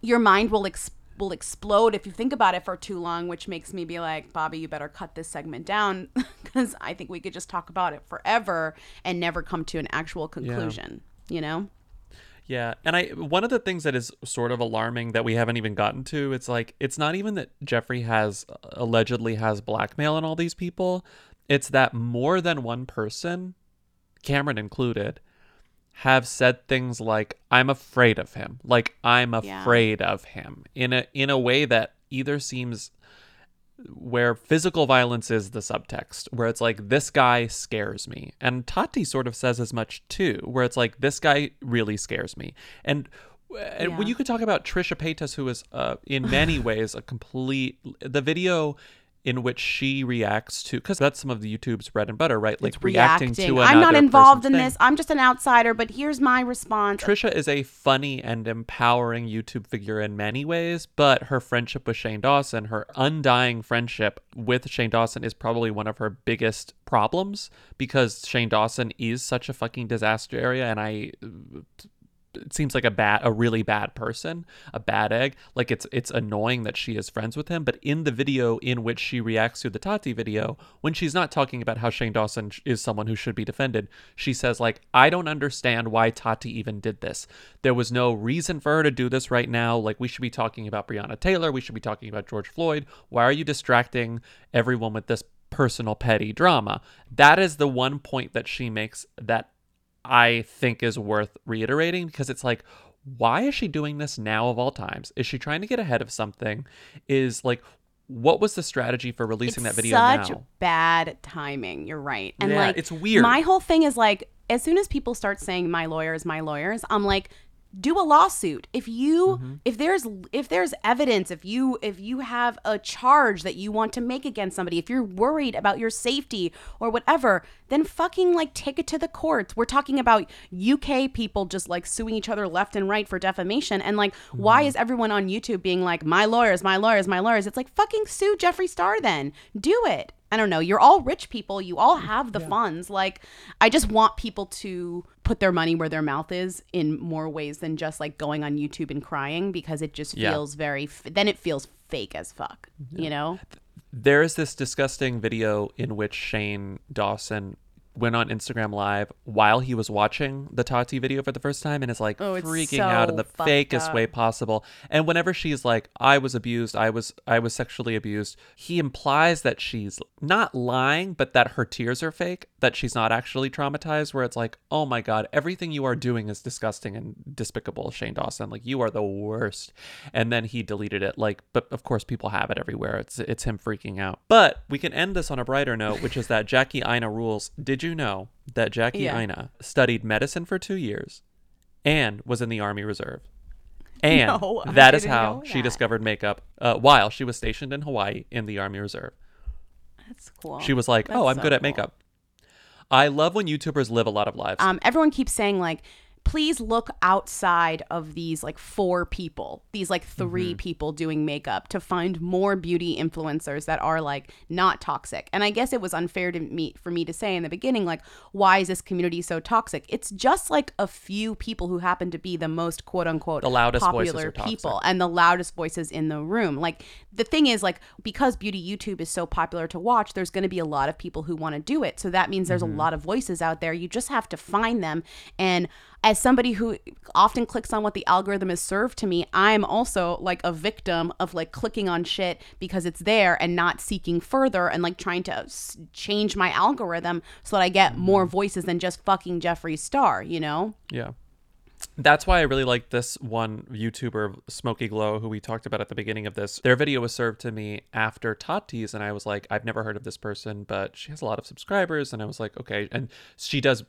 your mind will ex- will explode if you think about it for too long, which makes me be like, Bobby, you better cut this segment down because I think we could just talk about it forever and never come to an actual conclusion. You know? Yeah, and I one of the things that is sort of alarming that we haven't even gotten to, it's like it's not even that Jeffree has uh, allegedly has blackmail on all these people. It's that more than one person, Cameron included, have said things like I'm afraid of him. Like I'm Yeah. afraid of him in a in a way that either seems where physical violence is the subtext, where it's like, this guy scares me. And Tati sort of says as much too, where it's like, this guy really scares me. And and when you could talk about Trisha Paytas, who is uh, in many ways a complete, the video in which she reacts to, because that's some of the YouTube's bread and butter, right? Like reacting, to I'm not involved in thing. this. I'm just an outsider, but here's my response. Trisha is a funny and empowering YouTube figure in many ways, but her friendship with Shane Dawson, her undying friendship with Shane Dawson, is probably one of her biggest problems because Shane Dawson is such a fucking disaster area, and I. It seems like a bad, a really bad person, a bad egg. Like it's it's annoying that she is friends with him. But in the video in which she reacts to the Tati video, when she's not talking about how Shane Dawson is someone who should be defended, she says like, "I don't understand why Tati even did this. There was no reason for her to do this right now. Like we should be talking about Breonna Taylor. We should be talking about George Floyd. Why are you distracting everyone with this personal petty drama?" That is the one point that she makes that I think is worth reiterating because it's like, why is she doing this now of all times? Is she trying to get ahead of something? Is like, what was the strategy for releasing that video such now? bad timing. You're right. And Yeah, like it's weird. My whole thing is like as soon as people start saying my lawyers, my lawyers, I'm like do a lawsuit. If you Mm-hmm. if there's if there's evidence, if you if you have a charge that you want to make against somebody, if you're worried about your safety or whatever, then fucking like take it to the courts. We're talking about UK people just like suing each other left and right for defamation and like why Mm-hmm. is everyone on YouTube being like my lawyers, my lawyers, my lawyers? It's like fucking sue Jeffree Star then. Do it. I don't know. You're all rich people. You all have the funds. Like, I just want people to put their money where their mouth is in more ways than just like going on YouTube and crying because it just Yeah. feels very, f- then it feels fake as fuck, you know? There is this disgusting video in which Shane Dawson went on Instagram Live while he was watching the Tati video for the first time and is like Oh, freaking out in the fakest up. way possible. And whenever she's like, I was abused, I was I was sexually abused, he implies that she's not lying, but that her tears are fake, that she's not actually traumatized, where it's like, oh my god, everything you are doing is disgusting and despicable, Shane Dawson. Like you are the worst. And then he deleted it. Like, but of course people have it everywhere. It's it's him freaking out. But we can end this on a brighter note, which is that Jackie Aina rules. Did you know that Jackie Yeah. Aina studied medicine for two years and was in the Army Reserve? And No, that is how know she discovered makeup uh, while she was stationed in Hawaii in the Army Reserve. That's cool. She was like, That's "Oh, I'm so good at cool. makeup." I love when YouTubers live a lot of lives. Um, everyone keeps saying like, please look outside of these like four people, these like 3 Mm-hmm. people doing makeup to find more beauty influencers that are like not toxic. And I guess it was unfair to me for me to say in the beginning like, why is this community so toxic? It's just like a few people who happen to be the most quote unquote The loudest popular people and the loudest voices in the room. Like the thing is like because beauty YouTube is so popular to watch, there's going to be a lot of people who want to do it. So that means there's Mm-hmm. a lot of voices out there. You just have to find them and as somebody who often clicks on what the algorithm is served to me, I'm also like a victim of like clicking on shit because it's there and not seeking further and like trying to s- change my algorithm so that I get more mm-hmm. voices than just fucking Jeffree Star, you know? Yeah. That's why I really like this one YouTuber, Smokey Glow, who we talked about at the beginning of this. Their video was served to me after Tati's, and I was like, I've never heard of this person, but she has a lot of subscribers. And I was like, okay. And she does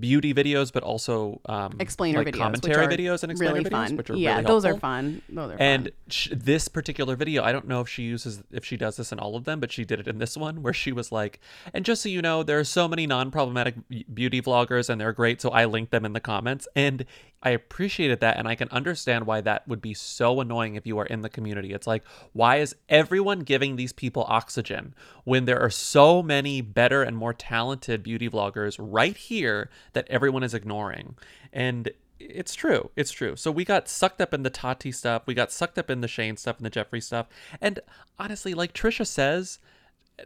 beauty videos, but also um, Explainer like videos, commentary videos and explainer really videos, fun. which are Yeah, really those are fun. Those are and fun. sh- this particular video, I don't know if she uses if she does this in all of them, but she did it in this one where she was like, and just so you know, there are so many non-problematic beauty vloggers and they're great, so I linked them in the comments and I appreciated that and I can understand why that would be so annoying if you are in the community. It's like, why is everyone giving these people oxygen when there are so many better and more talented beauty vloggers right here that everyone is ignoring? And it's true. It's true. So we got sucked up in the Tati stuff. We got sucked up in the Shane stuff and the Jeffree stuff. And honestly, like Trisha says,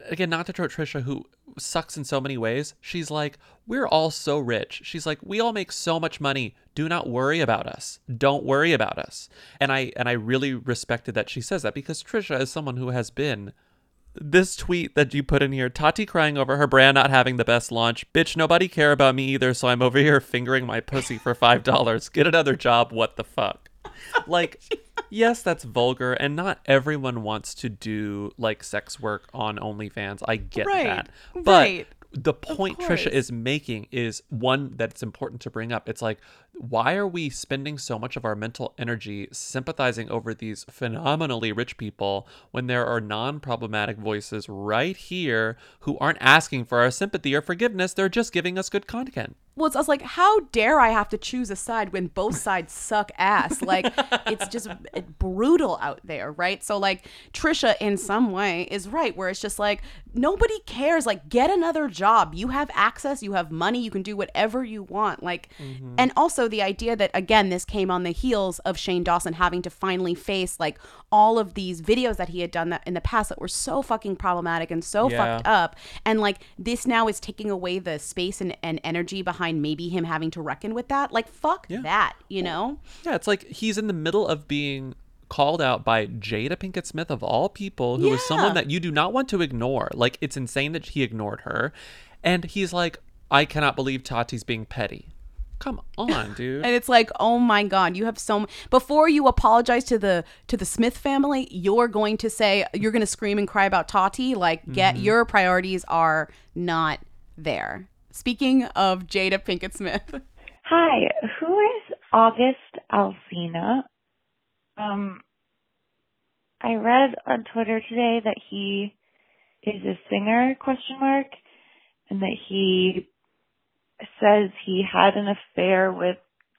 again, not to throw Trisha, who sucks in so many ways, she's like, we're all so rich. She's like, we all make so much money. Do not worry about us. Don't worry about us. And I and I really respected that she says that because Trisha is someone who has been this tweet that you put in here Tati crying over her brand not having the best launch. Bitch, nobody care about me either, so I'm over here fingering my pussy for $5. Get another job, what the fuck? Like, yes, that's vulgar, and not everyone wants to do like sex work on OnlyFans. I get Right, that. But right. the point Trisha is making is one that's important to bring up. It's like, why are we spending so much of our mental energy sympathizing over these phenomenally rich people when there are non problematic voices right here who aren't asking for our sympathy or forgiveness? They're just giving us good content. Well, it's I was like, how dare I have to choose a side when both sides suck ass? Like, it's just brutal out there, right? So, like, Trisha, in some way, is right, where it's just like, nobody cares. Like, get another job. You have access, you have money, you can do whatever you want. Like, mm-hmm. and also the idea that, again, this came on the heels of Shane Dawson having to finally face, like, all of these videos that he had done that in the past that were so fucking problematic and so Yeah. fucked up. And like this now is taking away the space and, and energy behind maybe him having to reckon with that. Like fuck that, you know? Yeah, it's like he's in the middle of being called out by Jada Pinkett Smith of all people, who is someone that you do not want to ignore. Like it's insane that he ignored her. And he's like, I cannot believe Tati's being petty. Come on, dude. And it's like, oh my god, you have so m- before you apologize to the to the Smith family, you're going to say you're going to scream and cry about Tati. Like, get Mhm. your priorities are not there. Speaking of Jada Pinkett Smith, Hi, who is August Alsina? Um, I read on Twitter today that he is a singer, question mark, and that he says he had an affair with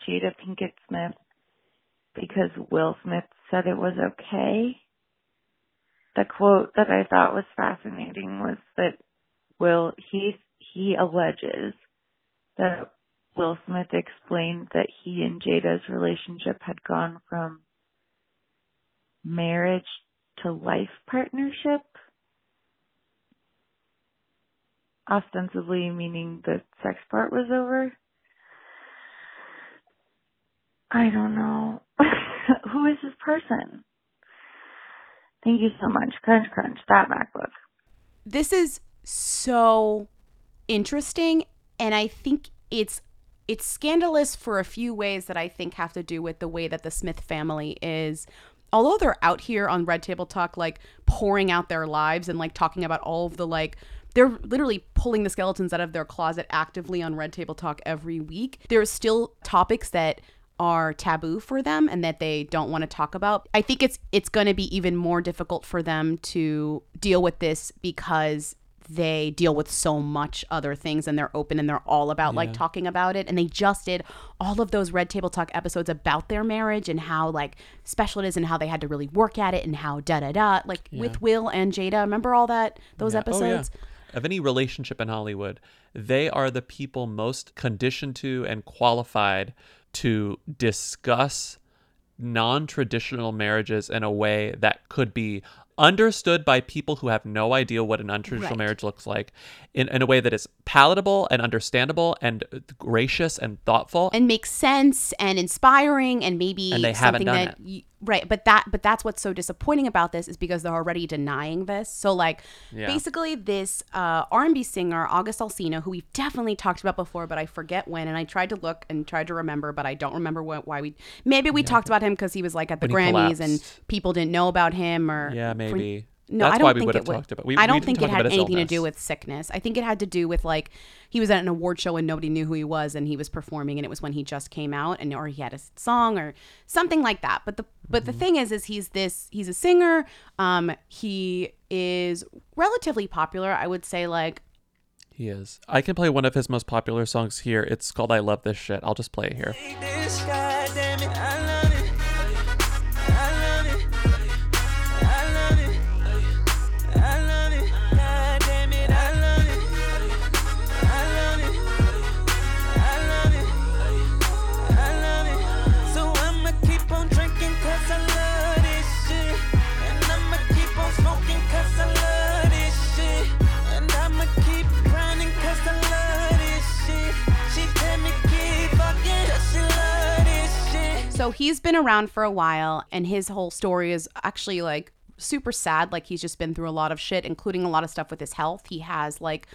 Jada Pinkett Smith because Will Smith said it was okay. The quote that I thought was fascinating was that Will he he alleges that Will Smith explained that he and Jada's relationship had gone from marriage to life partnership. Ostensibly meaning the sex part was over. I don't know. Who is this person? Thank you so much. Crunch, crunch. That MacBook. this is so interesting and I think it's it's scandalous for a few ways that I think have to do with the way that the Smith family is although they're out here on Red Table Talk like pouring out their lives and like talking about all of the like they're literally pulling the skeletons out of their closet actively on Red Table Talk every week. There's still topics that are taboo for them and that they don't want to talk about. I think it's it's going to be even more difficult for them to deal with this because they deal with so much other things and they're open and they're all about like talking about it and they just did all of those red table talk episodes about their marriage and how like special it is and how they had to really work at it and how da da da like Yeah. with Will and Jada remember all that those Yeah. episodes Oh, yeah. Of any relationship in Hollywood, they are the people most conditioned to and qualified to discuss non traditional marriages in a way that could be understood by people who have no idea what an untraditional Right. marriage looks like in, in a way that is palatable and understandable and gracious and thoughtful. and makes sense and inspiring and maybe And they haven't something done that y- right but that but that's what's so disappointing about this is because they're already denying this so like Yeah. basically this uh, r&b singer august alsina who we've definitely talked about before but i forget when and i tried to look and tried to remember but i don't remember what, why we maybe we talked about him because he was like at the grammys and people didn't know about him or Yeah, maybe. No, That's I don't why we think would it have would- talked about- we- I don't didn't think it had about his anything to do with sickness. I think it had to do with like he was at an award show and nobody knew who he was, and he was performing, and it was when he just came out, and or he had a song or something like that. But the but Mm-hmm. the thing is, is he's this he's a singer. Um, he is relatively popular. I would say like He is. I can play one of his most popular songs here. It's called I Love This Shit. I'll just play it here. So he's been around for a while, and his whole story is actually like super sad. Like he's just been through a lot of shit, including a lot of stuff with his health. He has like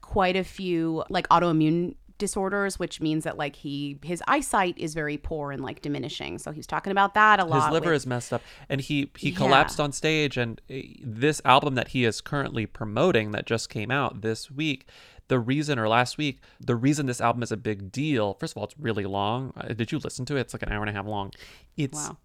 quite a few like autoimmune disorders which means that like he his eyesight is very poor and like diminishing so he's talking about that a lot His liver with- is messed up, and he he Yeah. collapsed on stage. And uh, this album that he is currently promoting, that just came out this week, the reason or last week, the reason this album is a big deal. First of all, it's really long. Uh, Did you listen to it? It's like an hour and a half long. It's Wow.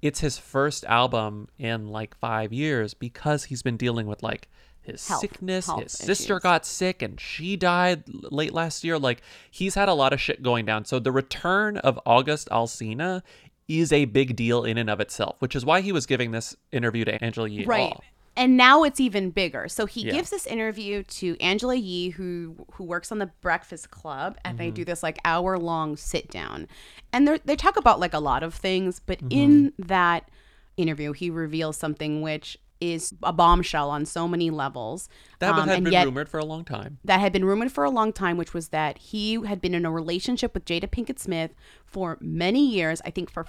it's his first album in like five years because he's been dealing with like his Health- sickness. health his sister issues. got sick and she died late last year. Like he's had a lot of shit going down. So the return of August Alsina is a big deal in and of itself, which is why he was giving this interview to Angela Yee. right Hall. And now it's even bigger so he Yeah. gives this interview to angela yee who who works on the breakfast club and they Mhm. do this like hour long sit down and they they talk about like a lot of things but Mm-hmm. in that interview he reveals something which is a bombshell on so many levels That Um, had been yet- rumored for a long time. that had been rumored for a long time, which was that he had been in a relationship with Jada Pinkett Smith for many years. I think for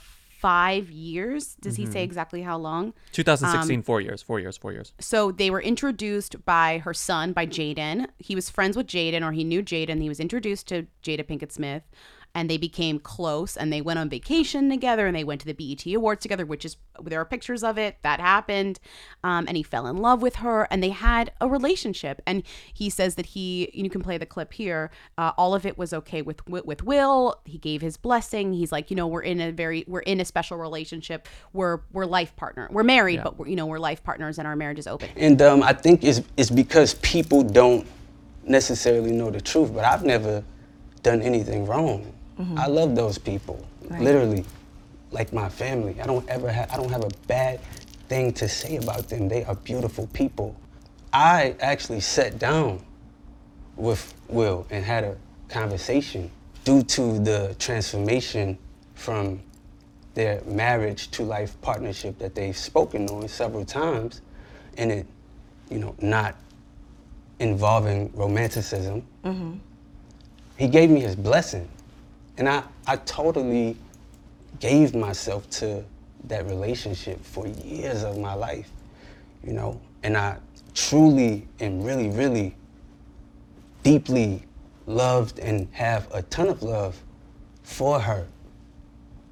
five years. Does he say Mhm. exactly how long? 2016, Um, four years, four years, four years. so they were introduced by her son, by Jaden. He was friends with Jaden, or he knew Jaden. He was introduced to Jada Pinkett Smith, and they became close. And they went on vacation together, and they went to the BET Awards together, which is there are pictures of it. That happened, um, and he fell in love with her, and they had a relationship. And he says that he, you can play the clip here. Uh, all of it was okay with with Will. He gave his blessing. He's like, you know, we're in a very, we're in a special relationship. We're we're life partner. We're married, Yeah. but we're, you know, we're life partners, and our marriage is open. And um, I think it's, it's because people don't necessarily know the truth, but I've never done anything wrong. Mhm. I love those people, Right. literally, like my family. I don't ever have, I don't have a bad thing to say about them. They are beautiful people. I actually sat down with Will and had a conversation due to the transformation from their marriage to life partnership that they've spoken on several times and it you know not involving romanticism Mm-hmm. he gave me his blessing and i i totally gave myself to that relationship for years of my life you know? And i truly and really really deeply loved and have a ton of love for her.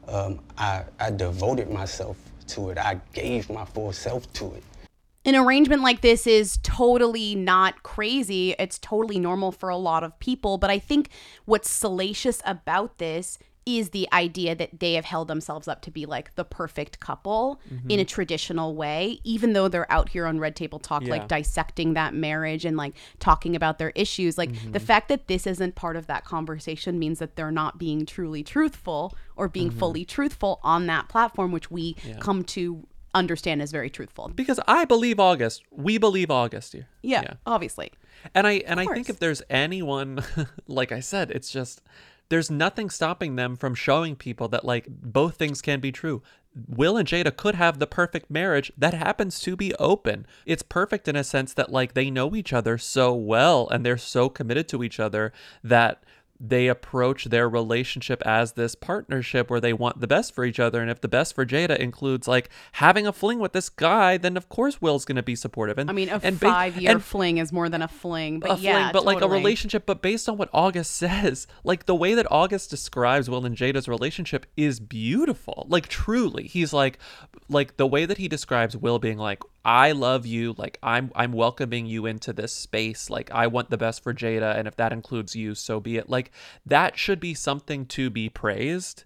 Um, I, I devoted myself to it. I gave my full self to it an arrangement like this is totally not crazy. It's totally normal for a lot of people. But I think what's salacious about this is the idea that they have held themselves up to be like the perfect couple in a Mhm. traditional way, even though they're out here on Red Table Talk, Yeah. like dissecting that marriage and like talking about their issues. Like the Mhm. fact that this isn't part of that conversation means that they're not being truly truthful or being Mhm. fully truthful on that platform, which we Yeah. come to understand as very truthful. Because I believe August. We believe August here. Yeah, obviously. And I and I think if there's anyone, like I said, it's just there's nothing stopping them from showing people that like both things can be true. Will and Jada could have the perfect marriage that happens to be open. It's perfect in a sense that like they know each other so well and they're so committed to each other that they approach their relationship as this partnership where they want the best for each other and if the best for Jada includes like having a fling with this guy then of course Will's going to be supportive and I mean, a and ba- five-year and fling is more than a fling, but a yeah, fling, but like a relationship. But based on what August says, like the way that August describes Will and Jada's relationship is beautiful. Like truly, he's like, like the way that he describes Will being like, I love you, like I'm I'm welcoming you into this space. Like I want the best for Jada, and if that includes you, so be it. Like that should be something to be praised.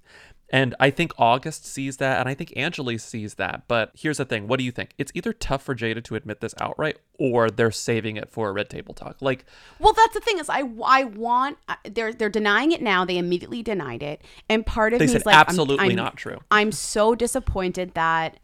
And I think August sees that, and I think Angela sees that. But here's the thing: what do you think? It's either tough for Jada to admit this outright, or they're saving it for a red table talk. Like, Well, that's the thing is, I I want uh, they're they're denying it now. They immediately denied it, and part of me is like, I'm- absolutely I'm- not true. I'm so disappointed that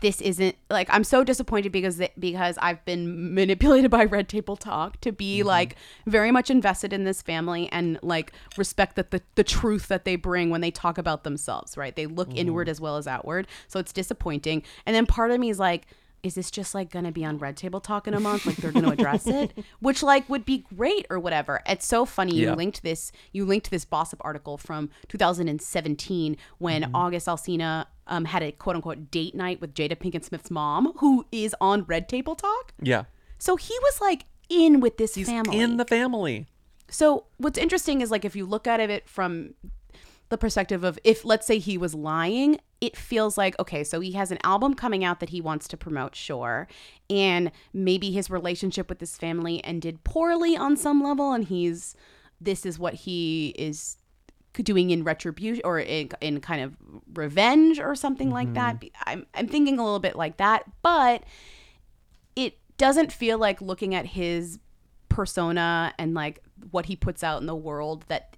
this isn't like I'm so disappointed because th- because I've been manipulated by Red Table Talk to be Mm-hmm. like very much invested in this family and like respect that the the truth that they bring when they talk about themselves. Right? They look Mm-hmm. inward as well as outward, so it's disappointing. And then part of me is like. is this just like going to be on Red Table Talk in a month? Like they're going to address it, which like would be great or whatever. It's so funny you linked this. You linked this Bossip article from 2017 when Mm-hmm. August Alsina um, had a quote unquote date night with Jada Pinkett Smith's mom, who is on Red Table Talk. Yeah. So he was like in with this family. In the family. So what's interesting is like if you look at it from the perspective of if let's say he was lying, it feels like okay, so he has an album coming out that he wants to promote, sure. And maybe his relationship with this family ended poorly on some level and he's this is what he is doing in retribution or in, in kind of revenge or something like that. Mm-hmm. I'm I'm thinking a little bit like that, but it doesn't feel like looking at his persona and like what he puts out in the world that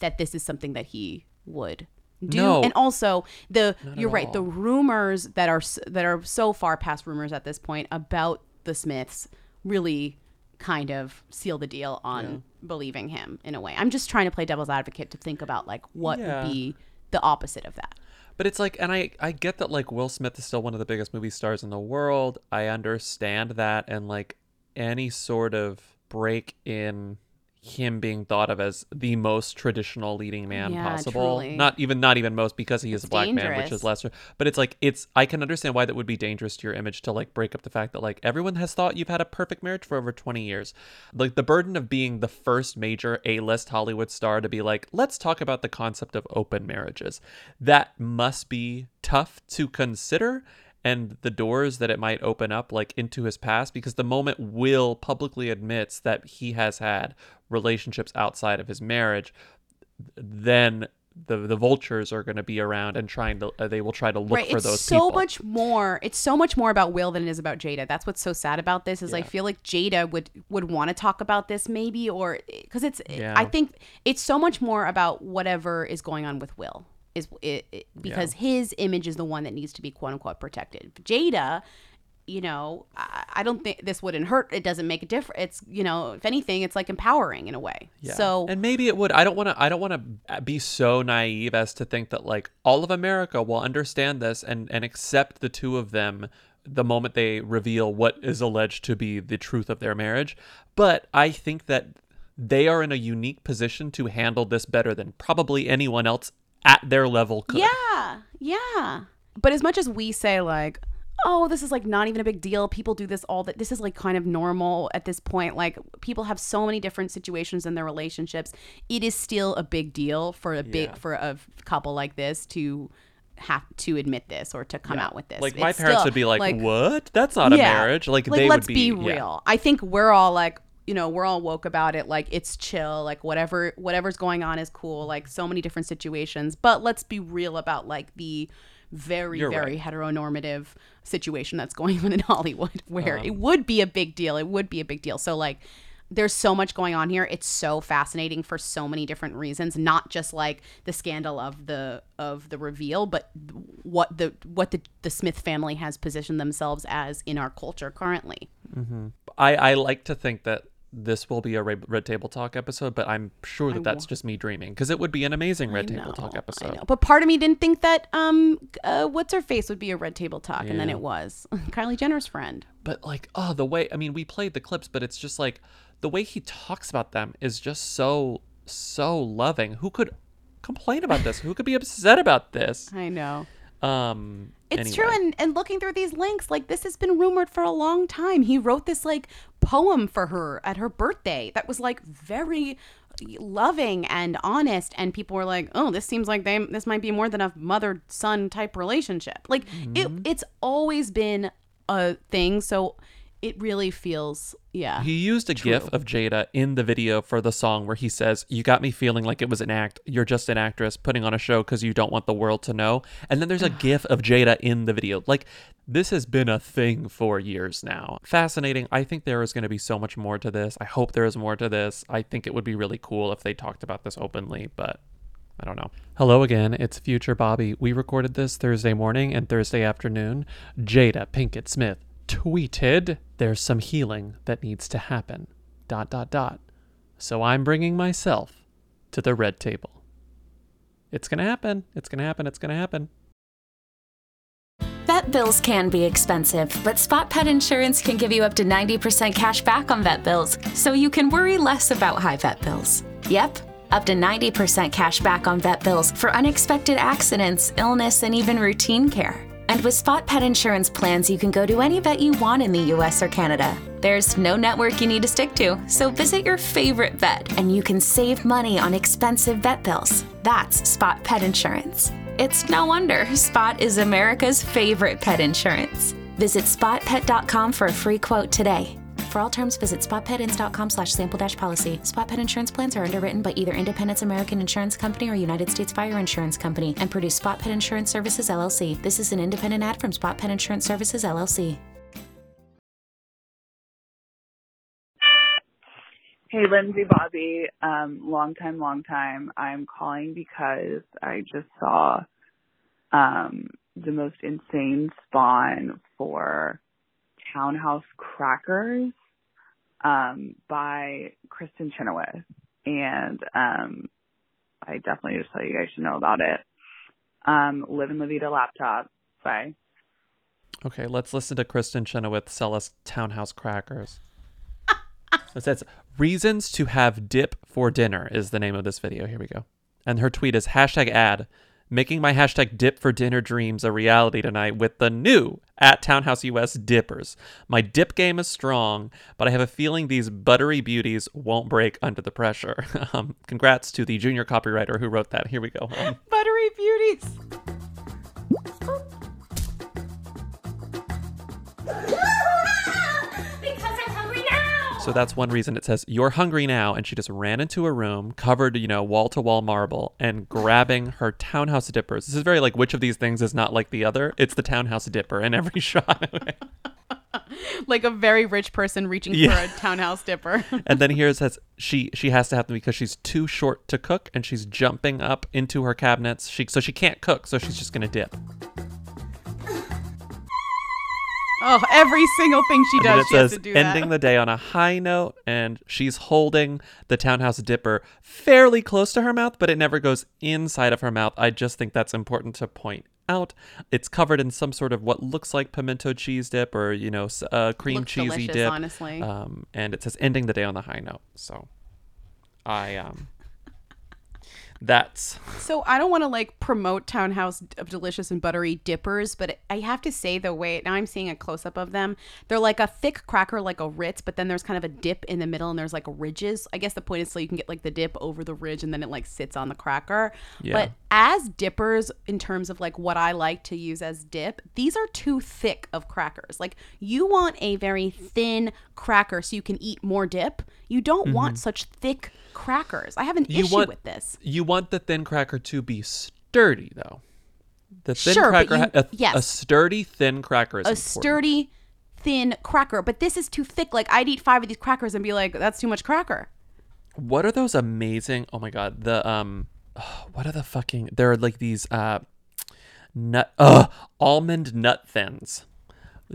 that this is something that he would do No. and also the Not you're right the rumors that are that are so far past rumors at this point about the smiths really kind of seal the deal on believing him in a way i'm just trying to play devil's advocate to think about like what Yeah. would be the opposite of that But it's like, and I, I get that like Will Smith is still one of the biggest movie stars in the world. I understand that, and like any sort of break in him being thought of as the most traditional leading man Yeah, possible. truly. Not even, not even most because he is It's a black man, which is lesser. But it's like it's. I can understand why that would be dangerous to your image to like break up the fact that like everyone has thought you've had a perfect marriage for over twenty years. Like the burden of being the first major A-list Hollywood star to be like, let's talk about the concept of open marriages. That must be tough to consider and the doors that it might open up like into his past because the moment Will publicly admits that he has had relationships outside of his marriage then the the vultures are going to be around and trying to uh, they will try to look right for it's those so people. much more it's so much more about will than it is about jada. That's what's so sad about this is i feel like jada would would want to talk about this maybe or because it's Yeah. i think it's so much more about whatever is going on with will is it, it- because his image is the one that needs to be quote unquote protected. Jada you know I, I don't think this wouldn't hurt it doesn't make a difference it's you know if anything it's like empowering in a way Yeah. so and maybe it would. I don't want to. I don't want to be so naive as to think that like all of America will understand this and and accept the two of them the moment they reveal what is alleged to be the truth of their marriage. But I think that they are in a unique position to handle this better than probably anyone else at their level could. Yeah, yeah. But as much as we say like, oh, this is like not even a big deal. People do this all that. This is like kind of normal at this point. Like people have so many different situations in their relationships. It is still a big deal for a big Yeah. for a couple like this to have to admit this or to come Yeah. out with this. Like my parents still, would be like, "What? That's not a marriage." Like, they let's be- be yeah. real. I think we're all like you know we're all woke about it like it's chill like whatever whatever's going on is cool like so many different situations but let's be real about like the very You're very right. heteronormative situation that's going on in hollywood where Um, it would be a big deal. It would be a big deal. So like there's so much going on here. It's so fascinating for so many different reasons not just like the scandal of the of the reveal but what the what the, the smith family has positioned themselves as in our culture currently. Hmm I I like to think that this will be a Red, Table Talk episode, but I'm sure that I that's just me dreaming because it would be an amazing Red I Table Talk know, episode. But part of me didn't think that um uh, what's her face would be a red table talk, and then it was Kylie Jenner's friend. But like, oh, the way I mean, we played the clips, but it's just like the way he talks about them is just so so loving. Who could complain about this? Who could be upset about this? I know. Um, It's anyway. true, and and looking through these links, like this has been rumored for a long time. He wrote this like poem for her at her birthday that was like very loving and honest, and people were like, "Oh, this seems like they this might be more than a mother son type relationship." Like it, Mm-hmm. it's always been a thing, so it really feels yeah. He used a gif of Jada in the video for the song where he says, "You got me feeling like it was an act. You're just an actress putting on a show because you don't want the world to know." And then there's a gif of Jada in the video. Like this has been a thing for years now. Fascinating. I think there is going to be so much more to this. I hope there is more to this. I think it would be really cool if they talked about this openly, but I don't know. Hello again, it's Future Bobby. We recorded this Thursday morning and Thursday afternoon. Jada Pinkett Smith tweeted, There's some healing that needs to happen. Dot, dot, dot. So I'm bringing myself to the red table. It's going to happen. It's going to happen. It's going to happen. Vet bills can be expensive, but Spot Pet Insurance can give you up to 90% cash back on vet bills, so you can worry less about high vet bills. Yep, up to 90% cash back on vet bills for unexpected accidents, illness, and even routine care. And with Spot Pet Insurance plans, you can go to any vet you want in the US or Canada. There's no network you need to stick to, so visit your favorite vet and you can save money on expensive vet bills. That's Spot Pet Insurance. It's no wonder Spot is America's favorite pet insurance. Visit spotpet.com for a free quote today. For all terms, visit spotpetins.com slash sample dash policy. Spot Pet Insurance plans are underwritten by either Independence American Insurance Company or United States Fire Insurance Company and produce Spot Pet Insurance Services LLC. This is an independent ad from Spot Pet Insurance Services LLC. Hey, Lindsay Bobby. Um, long time, long time. I'm calling because I just saw um, the most insane spawn for Townhouse Crackers um, by Kristen Chenoweth. And um, I definitely just thought you guys should know about it. Um, Live in La Vida laptop. Bye. Okay, let's listen to Kristen Chenoweth sell us townhouse crackers. it says reasons to have dip for dinner is the name of this video. Here we go. And her tweet is hashtag ad making my hashtag dip for dinner dreams a reality tonight with the new at Townhouse US dippers. My dip game is strong, but I have a feeling these buttery beauties won't break under the pressure. um, congrats to the junior copywriter who wrote that. Here we go. Buttery beauties. So that's one reason it says, You're hungry now. And she just ran into a room covered, you know, wall to wall marble and grabbing her townhouse dippers. This is very like, which of these things is not like the other? It's the townhouse dipper in every shot. like a very rich person reaching Yeah. for a townhouse dipper. and then here it says she she has to have them because she's too short to cook and she's jumping up into her cabinets. She so she can't cook, so she's just gonna dip. Oh, every single thing she does, it she has says to do ending the day on a high note, and she's holding the townhouse dipper fairly close to her mouth, but it never goes inside of her mouth. I just think that's important to point out. It's covered in some sort of what looks like pimento cheese dip or you know uh, cream Looks cheesy delicious, dip. honestly. um, and it says ending the day on the high note. So, I um, that's So I don't want to like promote Townhouse of delicious and buttery dippers, but I have to say the way now I'm seeing a close up of them. They're like a thick cracker, like a Ritz, but then there's kind of a dip in the middle, and there's like ridges. I guess the point is so you can get like the dip over the ridge, and then it like sits on the cracker. Yeah. But as dippers, in terms of like what I like to use as dip, these are too thick of crackers. Like you want a very thin cracker so you can eat more dip. You don't want Mhm. such thick crackers. I have an you issue want with this. You want the thin cracker to be sturdy, though. The thin Sure, cracker, you- a, yes. a sturdy thin cracker is a important. sturdy, thin cracker. But this is too thick. Like I'd eat five of these crackers and be like, "That's too much cracker." What are those amazing? Oh my god, the um, what are the fucking? There are like these uh, nut uh almond nut thins.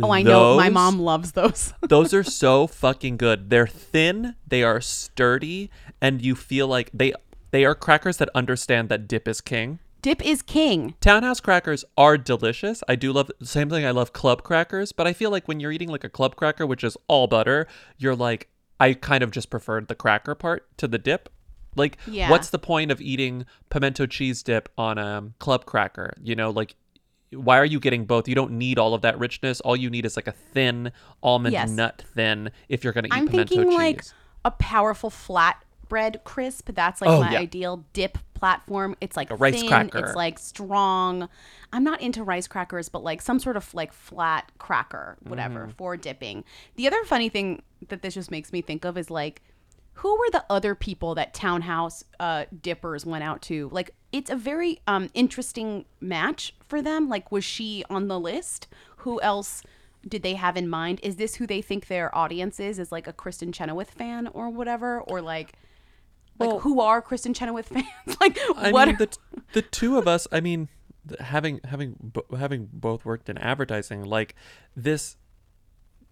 Oh, I know. My mom loves those. those are so fucking good. They're thin, they are sturdy, and you feel like they they are crackers that understand that dip is king. Dip is king. Townhouse crackers are delicious. I do love the same thing. I love club crackers, but I feel like when you're eating like a club cracker, which is all butter, you're like, I kind of just preferred the cracker part to the dip. Like, Yeah. what's the point of eating pimento cheese dip on a club cracker? You know, like, why are you getting both? You don't need all of that richness. All you need is like a thin almond Yes. nut thin if you're gonna eat I'm pimento thinking cheese. like a powerful flatbread crisp. That's like Oh, my yeah. ideal dip platform. It's like A rice thin, cracker. It's like strong. I'm not into rice crackers, but like some sort of like flat cracker, whatever, Mhm. for dipping. The other funny thing that this just makes me think of is like who were the other people that townhouse uh, dippers went out to like it's a very um, interesting match for them like was she on the list who else did they have in mind is this who they think their audience is is like a kristen chenoweth fan or whatever or like like who are kristen chenoweth fans like I what mean, are- the the two of us. I mean, having having having both worked in advertising, like this.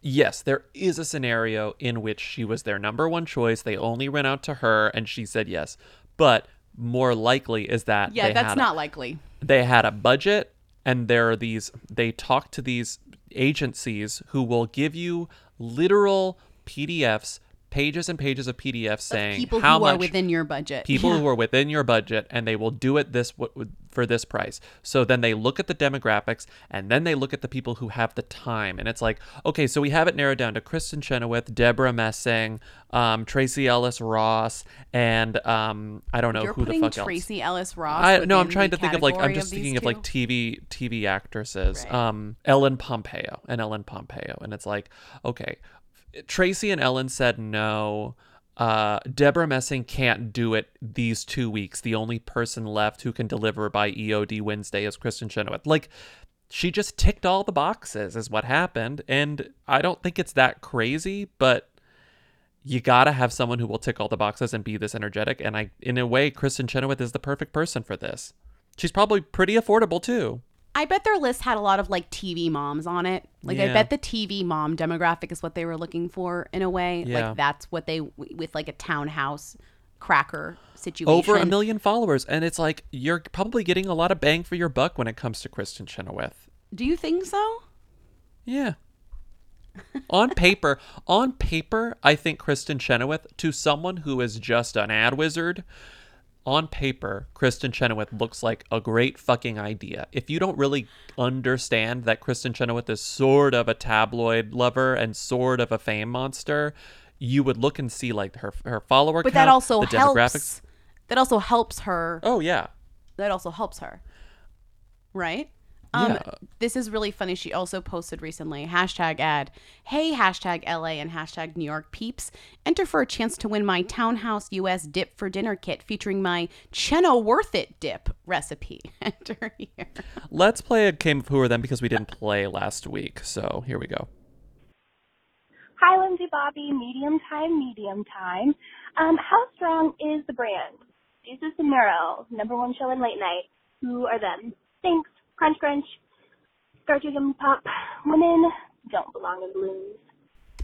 Yes, there is a scenario in which she was their number one choice. They only went out to her, and she said yes. But more likely is that yeah they that's had a- not likely they had a budget and there are these they talk to these agencies who will give you literal PDFs, pages and pages of PDFs saying people how who much are within your budget. people Yeah. who are within your budget and they will do it this w- for this price so then they look at the demographics and then they look at the people who have the time and it's like okay so we have it narrowed down to kristen chenoweth debra messing um, tracee ellis ross and um, i don't know You're who the fuck Tracee Ellis Ross. I, no i'm trying to think of like i'm just thinking of like tv tv actresses um, ellen pompeo and ellen pompeo and it's like okay Tracee and Ellen said no. Uh, Debra Messing can't do it these two weeks. The only person left who can deliver by EOD Wednesday is Kristen Chenoweth. Like, she just ticked all the boxes, is what happened. And I don't think it's that crazy, but you gotta have someone who will tick all the boxes and be this energetic. And I, in a way, Kristen Chenoweth is the perfect person for this. She's probably pretty affordable too. I bet their list had a lot of like TV moms on it. Like I bet the TV mom demographic is what they were looking for in a way. Yeah. Like that's what they with like a townhouse cracker situation. over a million followers and it's like you're probably getting a lot of bang for your buck when it comes to kristen chenoweth Do you think so? yeah on paper on paper i think kristen chenoweth to someone who is just an ad wizard on paper kristen chenoweth looks like a great fucking idea if you don't really understand that kristen chenoweth is sort of a tabloid lover and sort of a fame monster you would look and see like her her follower But count, that also the helps. demographics That also helps her. oh yeah That also helps her. Right? Um, Yeah. This is really funny. She also posted recently hashtag ad, hey, hashtag LA and hashtag New York peeps. Enter for a chance to win my Townhouse US dip for dinner kit featuring my Cheno Worth It dip recipe. Enter here. Let's play a game of Who Are Them because we didn't play last week. So here we go. Hi, Lindsay Bobby. Medium time, medium time. Um, how strong is the brand? Desus and Mero, number one show in late night. Who are them? Thanks. Crunch, crunch. Scarjo Yummy Pop. Women don't belong in balloons.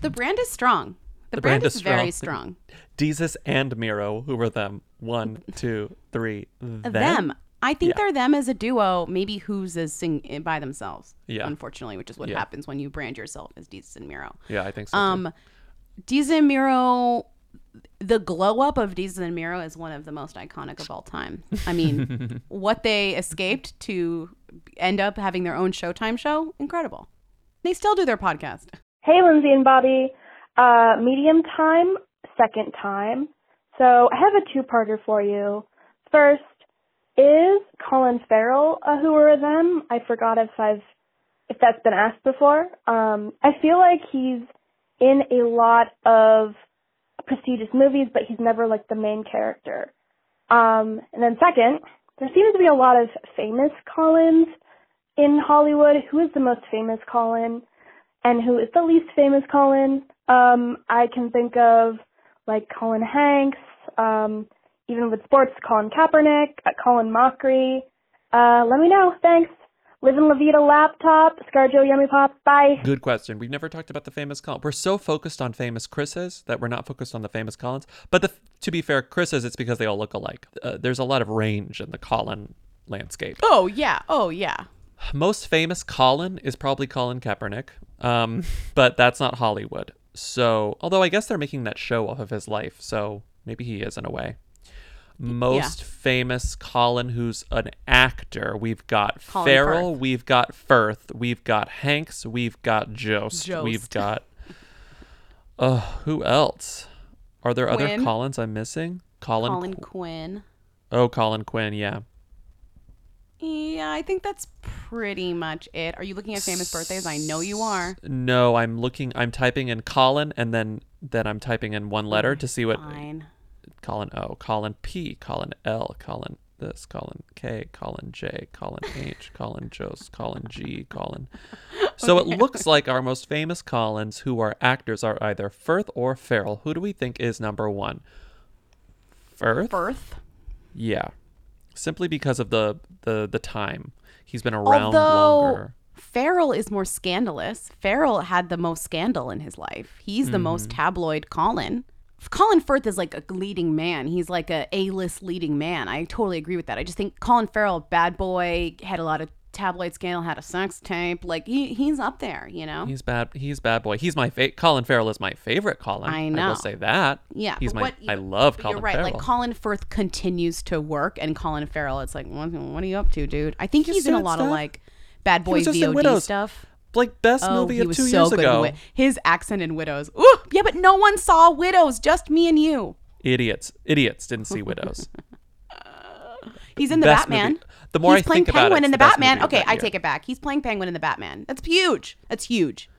The brand is strong. The, brand, is, very strong. Desus and Mero, who were them? One, two, three. Them. Them. I think Yeah. they're them as a duo. Maybe who's as sing by themselves. Yeah. Unfortunately, which is what Yeah. happens when you brand yourself as Deez and Mero. Yeah, I think so. too. Um, Deez and Miro, the glow up of Deez and Mero is one of the most iconic of all time. I mean, what they escaped to end up having their own Showtime show, incredible. They still do their podcast. Hey, Lindsay and Bobby. Uh, medium time, second time. So I have a two-parter for you. First, is Colin Farrell a who are them? I forgot if I've if that's been asked before. Um, I feel like he's in a lot of prestigious movies, but he's never like the main character. Um, and then second, there seems to be a lot of famous Collins in Hollywood. Who is the most famous Colin? And who is the least famous Colin? Um, I can think of like Colin Hanks, um, even with sports, Colin Kaepernick, uh, Colin Mochrie. Uh, let me know. Thanks. Live in La Vida laptop, Scarjo Yummy Pop. Bye. Good question. We've never talked about the famous Colin. We're so focused on famous Chris's that we're not focused on the famous Collins. But the, to be fair, Chris's, it's because they all look alike. Uh, there's a lot of range in the Colin landscape. Oh yeah. Oh yeah. Most famous Colin is probably Colin Kaepernick, um, but that's not Hollywood. So, although I guess they're making that show off of his life, so maybe he is in a way. Most famous Colin, who's an actor, we've got Colin Farrell, Firth. we've got Firth, we've got Hanks, we've got Jost, Jost. we've got. Uh, who else? Are there other Quinn. Collins I'm missing? Colin. Colin Qu- Quinn. oh, Colin Quinn. Yeah. Yeah, I think that's pretty much it. Are you looking at famous birthdays? I know you are. No, I'm looking. I'm typing in Colin, and then then I'm typing in one letter to see what Fine. Colin O, Colin P, Colin L, Colin this, Colin K, Colin J, Colin H, Colin Jost, Colin G, Colin. So it looks like our most famous Collins, who are actors, are either Firth or Farrell. Who do we think is number one? Firth. Firth. Yeah, simply because of the the the time he's been around Although longer. Farrell is more scandalous. Farrell had the most scandal in his life. He's the most Mhm. tabloid Colin. Colin Firth is like a leading man. He's like a A-list leading man. I totally agree with that. I just think Colin Farrell, bad boy, had a lot of tabloid scandal had a sex tape. Like he he's up there, you know. He's bad. He's bad boy. He's my favorite. Colin Farrell is my favorite Colin. I I know. will say that. Yeah, He's my. what- I love Colin You're right. Farrell. Like Colin Firth continues to work, and Colin Farrell, it's like, what, what are you up to, dude? I think He's he's in a lot of like bad boy VOD stuff. Like best oh, movie of two so years ago. His accent in Widows. Ooh, yeah, but no one saw Widows. Just me and you. Idiots. Idiots didn't see Widows. He's in the Best Batman. movie. The more he's I playing think about it, Penguin in the, Batman. Okay, I year. take it back. He's playing Penguin in the Batman. That's huge. That's huge.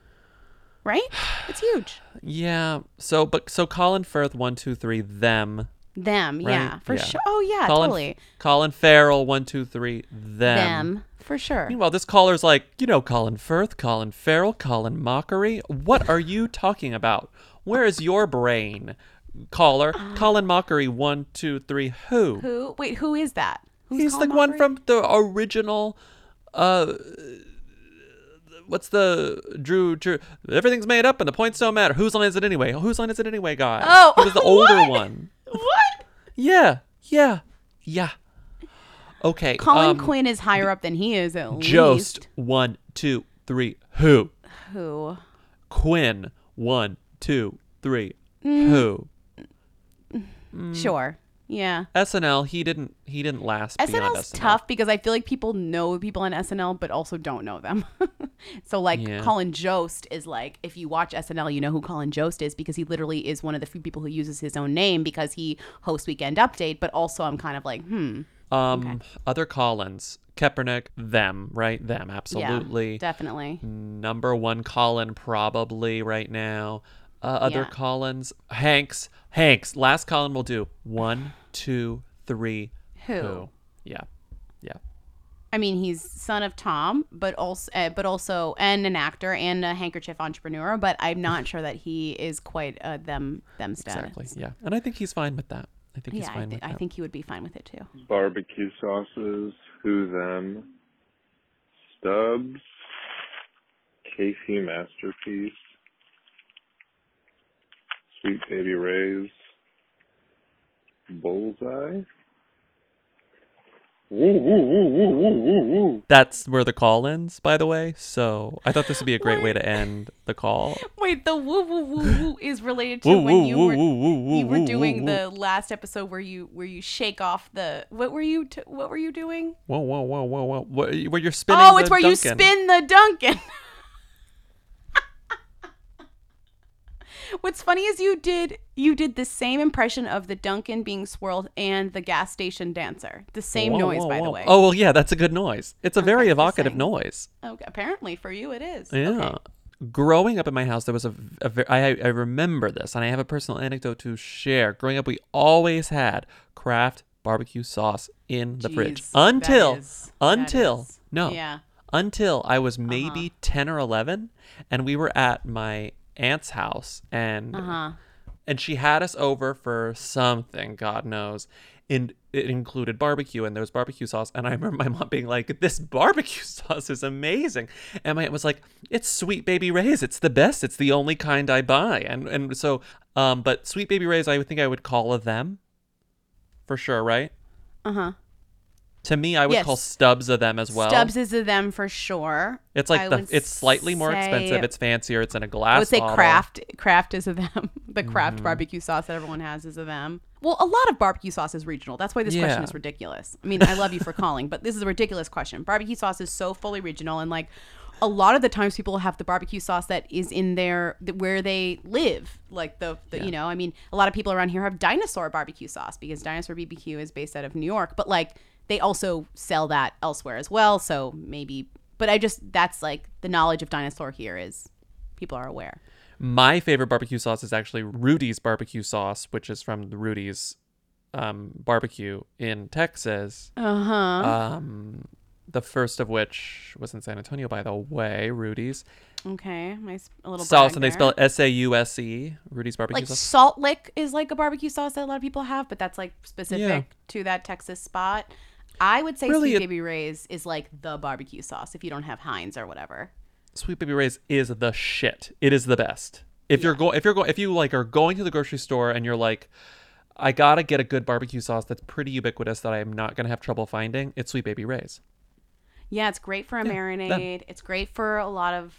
Right? It's huge. Yeah. So, but so Colin Firth, one, two, three, them. Them, right? yeah, for sure. Oh yeah, Colin, totally. Colin Farrell, one, two, three, them. Them, for sure. Meanwhile, this caller's like, you know, Colin Firth, Colin Farrell, Colin Mochrie. What are you talking about? Where is your brain, caller? Colin Mochrie, one, two, three. Who? Who? Wait, who is that? Who's He's Colin the one from the original. Uh, what's the Drew? Drew? Everything's made up and the points don't matter. Whose line is it anyway? Whose line is it anyway, guy? Oh, he was the older what? one. What? Yeah, yeah, yeah. Okay. Colin um, Quinn is higher up than he is at Jost, least. one, two, three. Who? Who? Quinn, one, two, three. Mm. Who? Sure. Yeah. SNL. He didn't. He didn't last beyond SNL's SNL. tough because I feel like people know people on SNL but also don't know them. so like Yeah. Colin Jost is like if you watch SNL you know who Colin Jost is because he literally is one of the few people who uses his own name because he hosts Weekend Update but also I'm kind of like hmm Um, other Collins, Kaepernick, them, right? Them, absolutely. yeah, definitely Number one Colin, probably right now. Uh, other Yeah. Collins, Hanks, Hanks. Last Colin will do one, two, three. Who? Yeah, yeah. I mean he's son of Tom but also uh, but also and an actor and a handkerchief entrepreneur but I'm not sure that he is quite uh, them them status. Exactly. Yeah, and I think he's fine with that. I think he's Yeah, I, fine thi- with I think he would be fine with it too. barbecue sauces, who them, Stubbs, KC Masterpiece, Sweet Baby Ray's, Bullseye. Woo, woo, woo, woo, woo, woo, woo. That's where the call ends, by the way. So I thought this would be a great way to end the call. Wait, the woo woo woo woo is related to when you were you were doing the last episode where you where you shake off the what were you t- what were you doing? Whoa, whoa, whoa, whoa, whoa! Where where you're spinning? oh, it's where you spin the Duncan. What's funny is you did you did the same impression of the Duncan being swirled and the gas station dancer. The same Whoa, noise, whoa, by the way. Oh well, yeah, that's a good noise. It's a very evocative noise. Okay, apparently for you it is. Yeah. Okay. Growing up in my house, there was a, a I, I remember this, and I have a personal anecdote to share. Growing up, we always had Kraft barbecue sauce in the fridge Jeez, that until is- until no yeah. until I was Uh-huh. maybe ten or eleven, and we were at my aunt's house, and Uh-huh. and she had us over for something, God knows. And it included barbecue, and there was barbecue sauce. And I remember my mom being like, "This barbecue sauce is amazing," and my aunt was like, "It's Sweet Baby Ray's. It's the best. It's the only kind I buy." And and so, um, but Sweet Baby Ray's, I would think I would call a them, for sure, right? Uh-huh. To me, I would Yes. call Stubbs of them as well. Stubbs is of them for sure. It's like I the, it's slightly more say- expensive. It's fancier. It's in a glass. I would say bottle. Kraft. Kraft is of them. The Kraft Mhm. barbecue sauce that everyone has is of them. Well, a lot of barbecue sauce is regional. That's why this question is ridiculous. I mean, I love you for calling, but this is a ridiculous question. Barbecue sauce is so fully regional, and like a lot of the times, people have the barbecue sauce that is in their where they live. Like the, the you know, I mean, a lot of people around here have dinosaur barbecue sauce because Dinosaur BBQ is based out of New York, but like they also sell that elsewhere as well. So maybe, but I just that's like the knowledge of dinosaur here is people are aware. My favorite barbecue sauce is actually Rudy's barbecue sauce, which is from the Rudy's um, barbecue in Texas. Uh-huh. Um, the first of which was in San Antonio, by the way, Rudy's. Okay, nice a little Sauce, and they spell it S A U S E. Rudy's barbecue like sauce. salt lick is like a barbecue sauce that a lot of people have, but that's like specific Yeah. to that Texas spot. I would say Really, Sweet Baby Ray's is like the barbecue sauce if you don't have Heinz or whatever. Sweet Baby Ray's is the shit. It is the best. If you're going, if you're going, if you like are going to the grocery store and you're like, I gotta get a good barbecue sauce that's pretty ubiquitous that I'm not gonna have trouble finding. It's Sweet Baby Ray's. Yeah, it's great for a Yeah, marinade. It's great for a lot of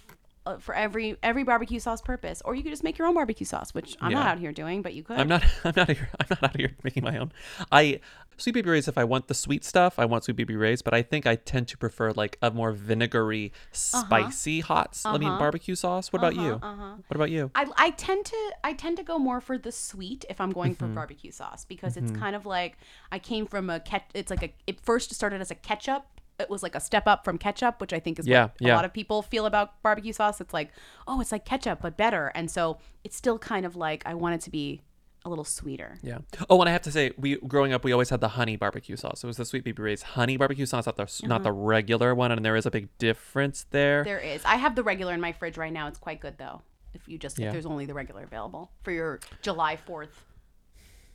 for every every barbecue sauce purpose. Or you could just make your own barbecue sauce, which I'm not out here doing, but you could. I'm not. I'm not here. I'm not out here making my own. I sweet baby rays. If I want the sweet stuff, I want sweet baby rays. But I think I tend to prefer like a more vinegary, spicy hot. I mean Uh-huh. barbecue sauce. What about you? Uh-huh, uh-huh. What about you? I, I tend to I tend to go more for the sweet if I'm going for Mhm. barbecue sauce because Mhm. it's kind of like I came from a ket it's like a it first started as a ketchup. It was like a step up from ketchup, which I think is Yeah, what yeah. a lot of people feel about barbecue sauce. It's like, oh, it's like ketchup but better. And so it's still kind of like I want it to be a little sweeter. Yeah. Oh, and I have to say, we growing up, we always had the honey barbecue sauce. It was the sweet baby rays honey barbecue sauce, not the not the Uh-huh. regular one, and there is a big difference there. There is. I have the regular in my fridge right now. It's quite good though. If you just Yeah. if there's only the regular available for your July 4th,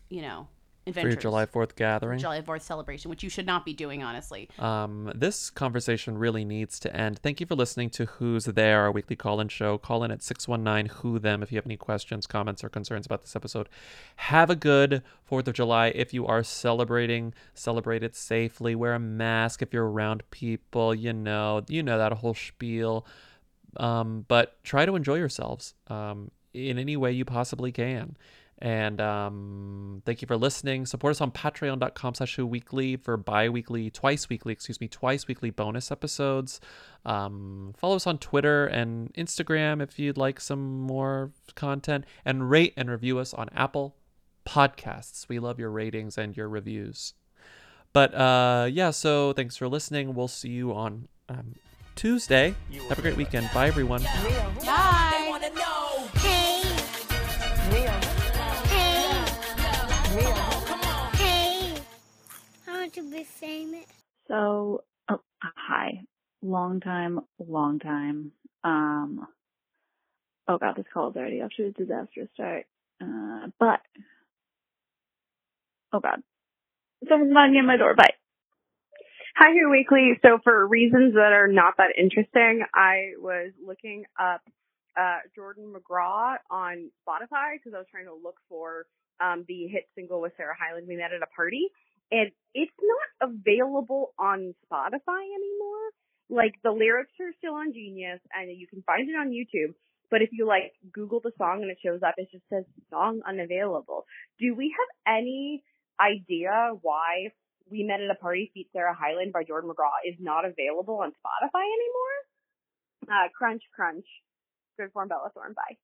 you know, For your July Fourth gathering. July 4th celebration, which you should not be doing honestly. Um, this conversation really needs to end. Thank you for listening to Who's There, our weekly call in show. Call in at 619 Who Them if you have any questions, comments, or concerns about this episode. Have a good 4th of July. If you are celebrating, celebrate it safely. Wear a mask if you're around people. You know, you know that whole spiel. Um, but try to enjoy yourselves um, in any way you possibly can. And um, thank you for listening. Support us on patreon.com slash who weekly for bi-weekly, twice weekly, excuse me, twice weekly bonus episodes. Um, follow us on Twitter and Instagram if you'd like some more content. And rate and review us on Apple Podcasts. We love your ratings and your reviews. But uh, yeah, so thanks for listening. We'll see you on um, Tuesday. Have a great weekend. Bye, everyone. Bye. I want to be famous. So, oh, hi. Long time, long time. Um, oh god, this call is already off to a disastrous start. Uh, but, oh god. Someone's knocking at my door. Bye. Hi here weekly. So for reasons that are not that interesting, I was looking up uh, Jordan McGraw on Spotify because I was trying to look for um, the hit single with Sarah Hyland. We met at a party, and it's not available on Spotify anymore. Like the lyrics are still on Genius, and you can find it on YouTube. But if you like Google the song and it shows up, it just says song unavailable. Do we have any idea why we Met at a Party feat Sarah Hyland by Jordan McGraw is not available on Spotify anymore. Uh, crunch, crunch. Good form, Bella Thorne. Bye.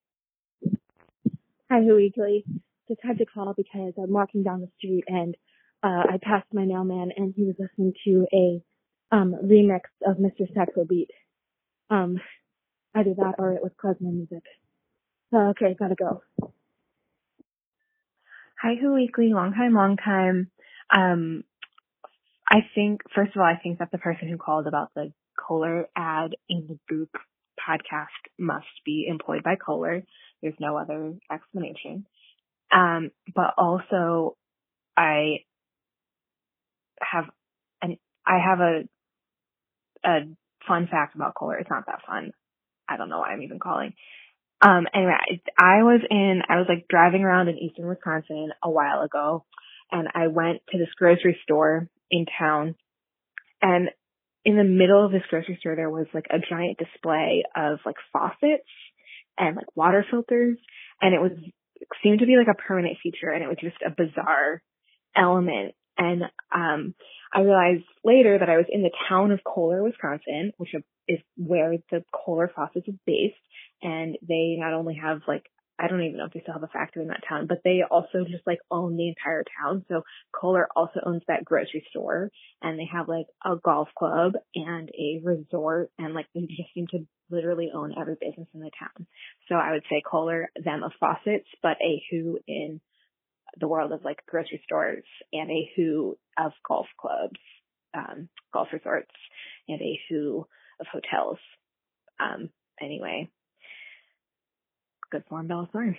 Hi, Weekly. Just had to call because I'm walking down the street and uh, I passed my mailman and he was listening to a um, remix of Mr. Saxo Beat. Um, either that or it was klezmer music. Uh, okay, gotta go. Hi, Who Weekly, long time, long time. Um, I think, first of all, I think that the person who called about the Kohler ad in the Goop podcast must be employed by Kohler. There's no other explanation. Um, but also, I have an, I have a, a fun fact about Kohler. It's not that fun. I don't know why I'm even calling. Um, anyway, I, I was in, I was like driving around in eastern Wisconsin a while ago and I went to this grocery store in town and in the middle of this grocery store there was like a giant display of like faucets and like water filters and it was seemed to be like a permanent feature and it was just a bizarre element and um I realized later that I was in the town of Kohler, Wisconsin, which is where the Kohler faucets is based and they not only have like I don't even know if they still have a factory in that town, but they also just like own the entire town. So Kohler also owns that grocery store and they have like a golf club and a resort and like they just seem to literally own every business in the town. So I would say Kohler, them of faucets, but a who in the world of like grocery stores and a who of golf clubs, um, golf resorts and a who of hotels. Um, anyway, good form, Bella Thorne.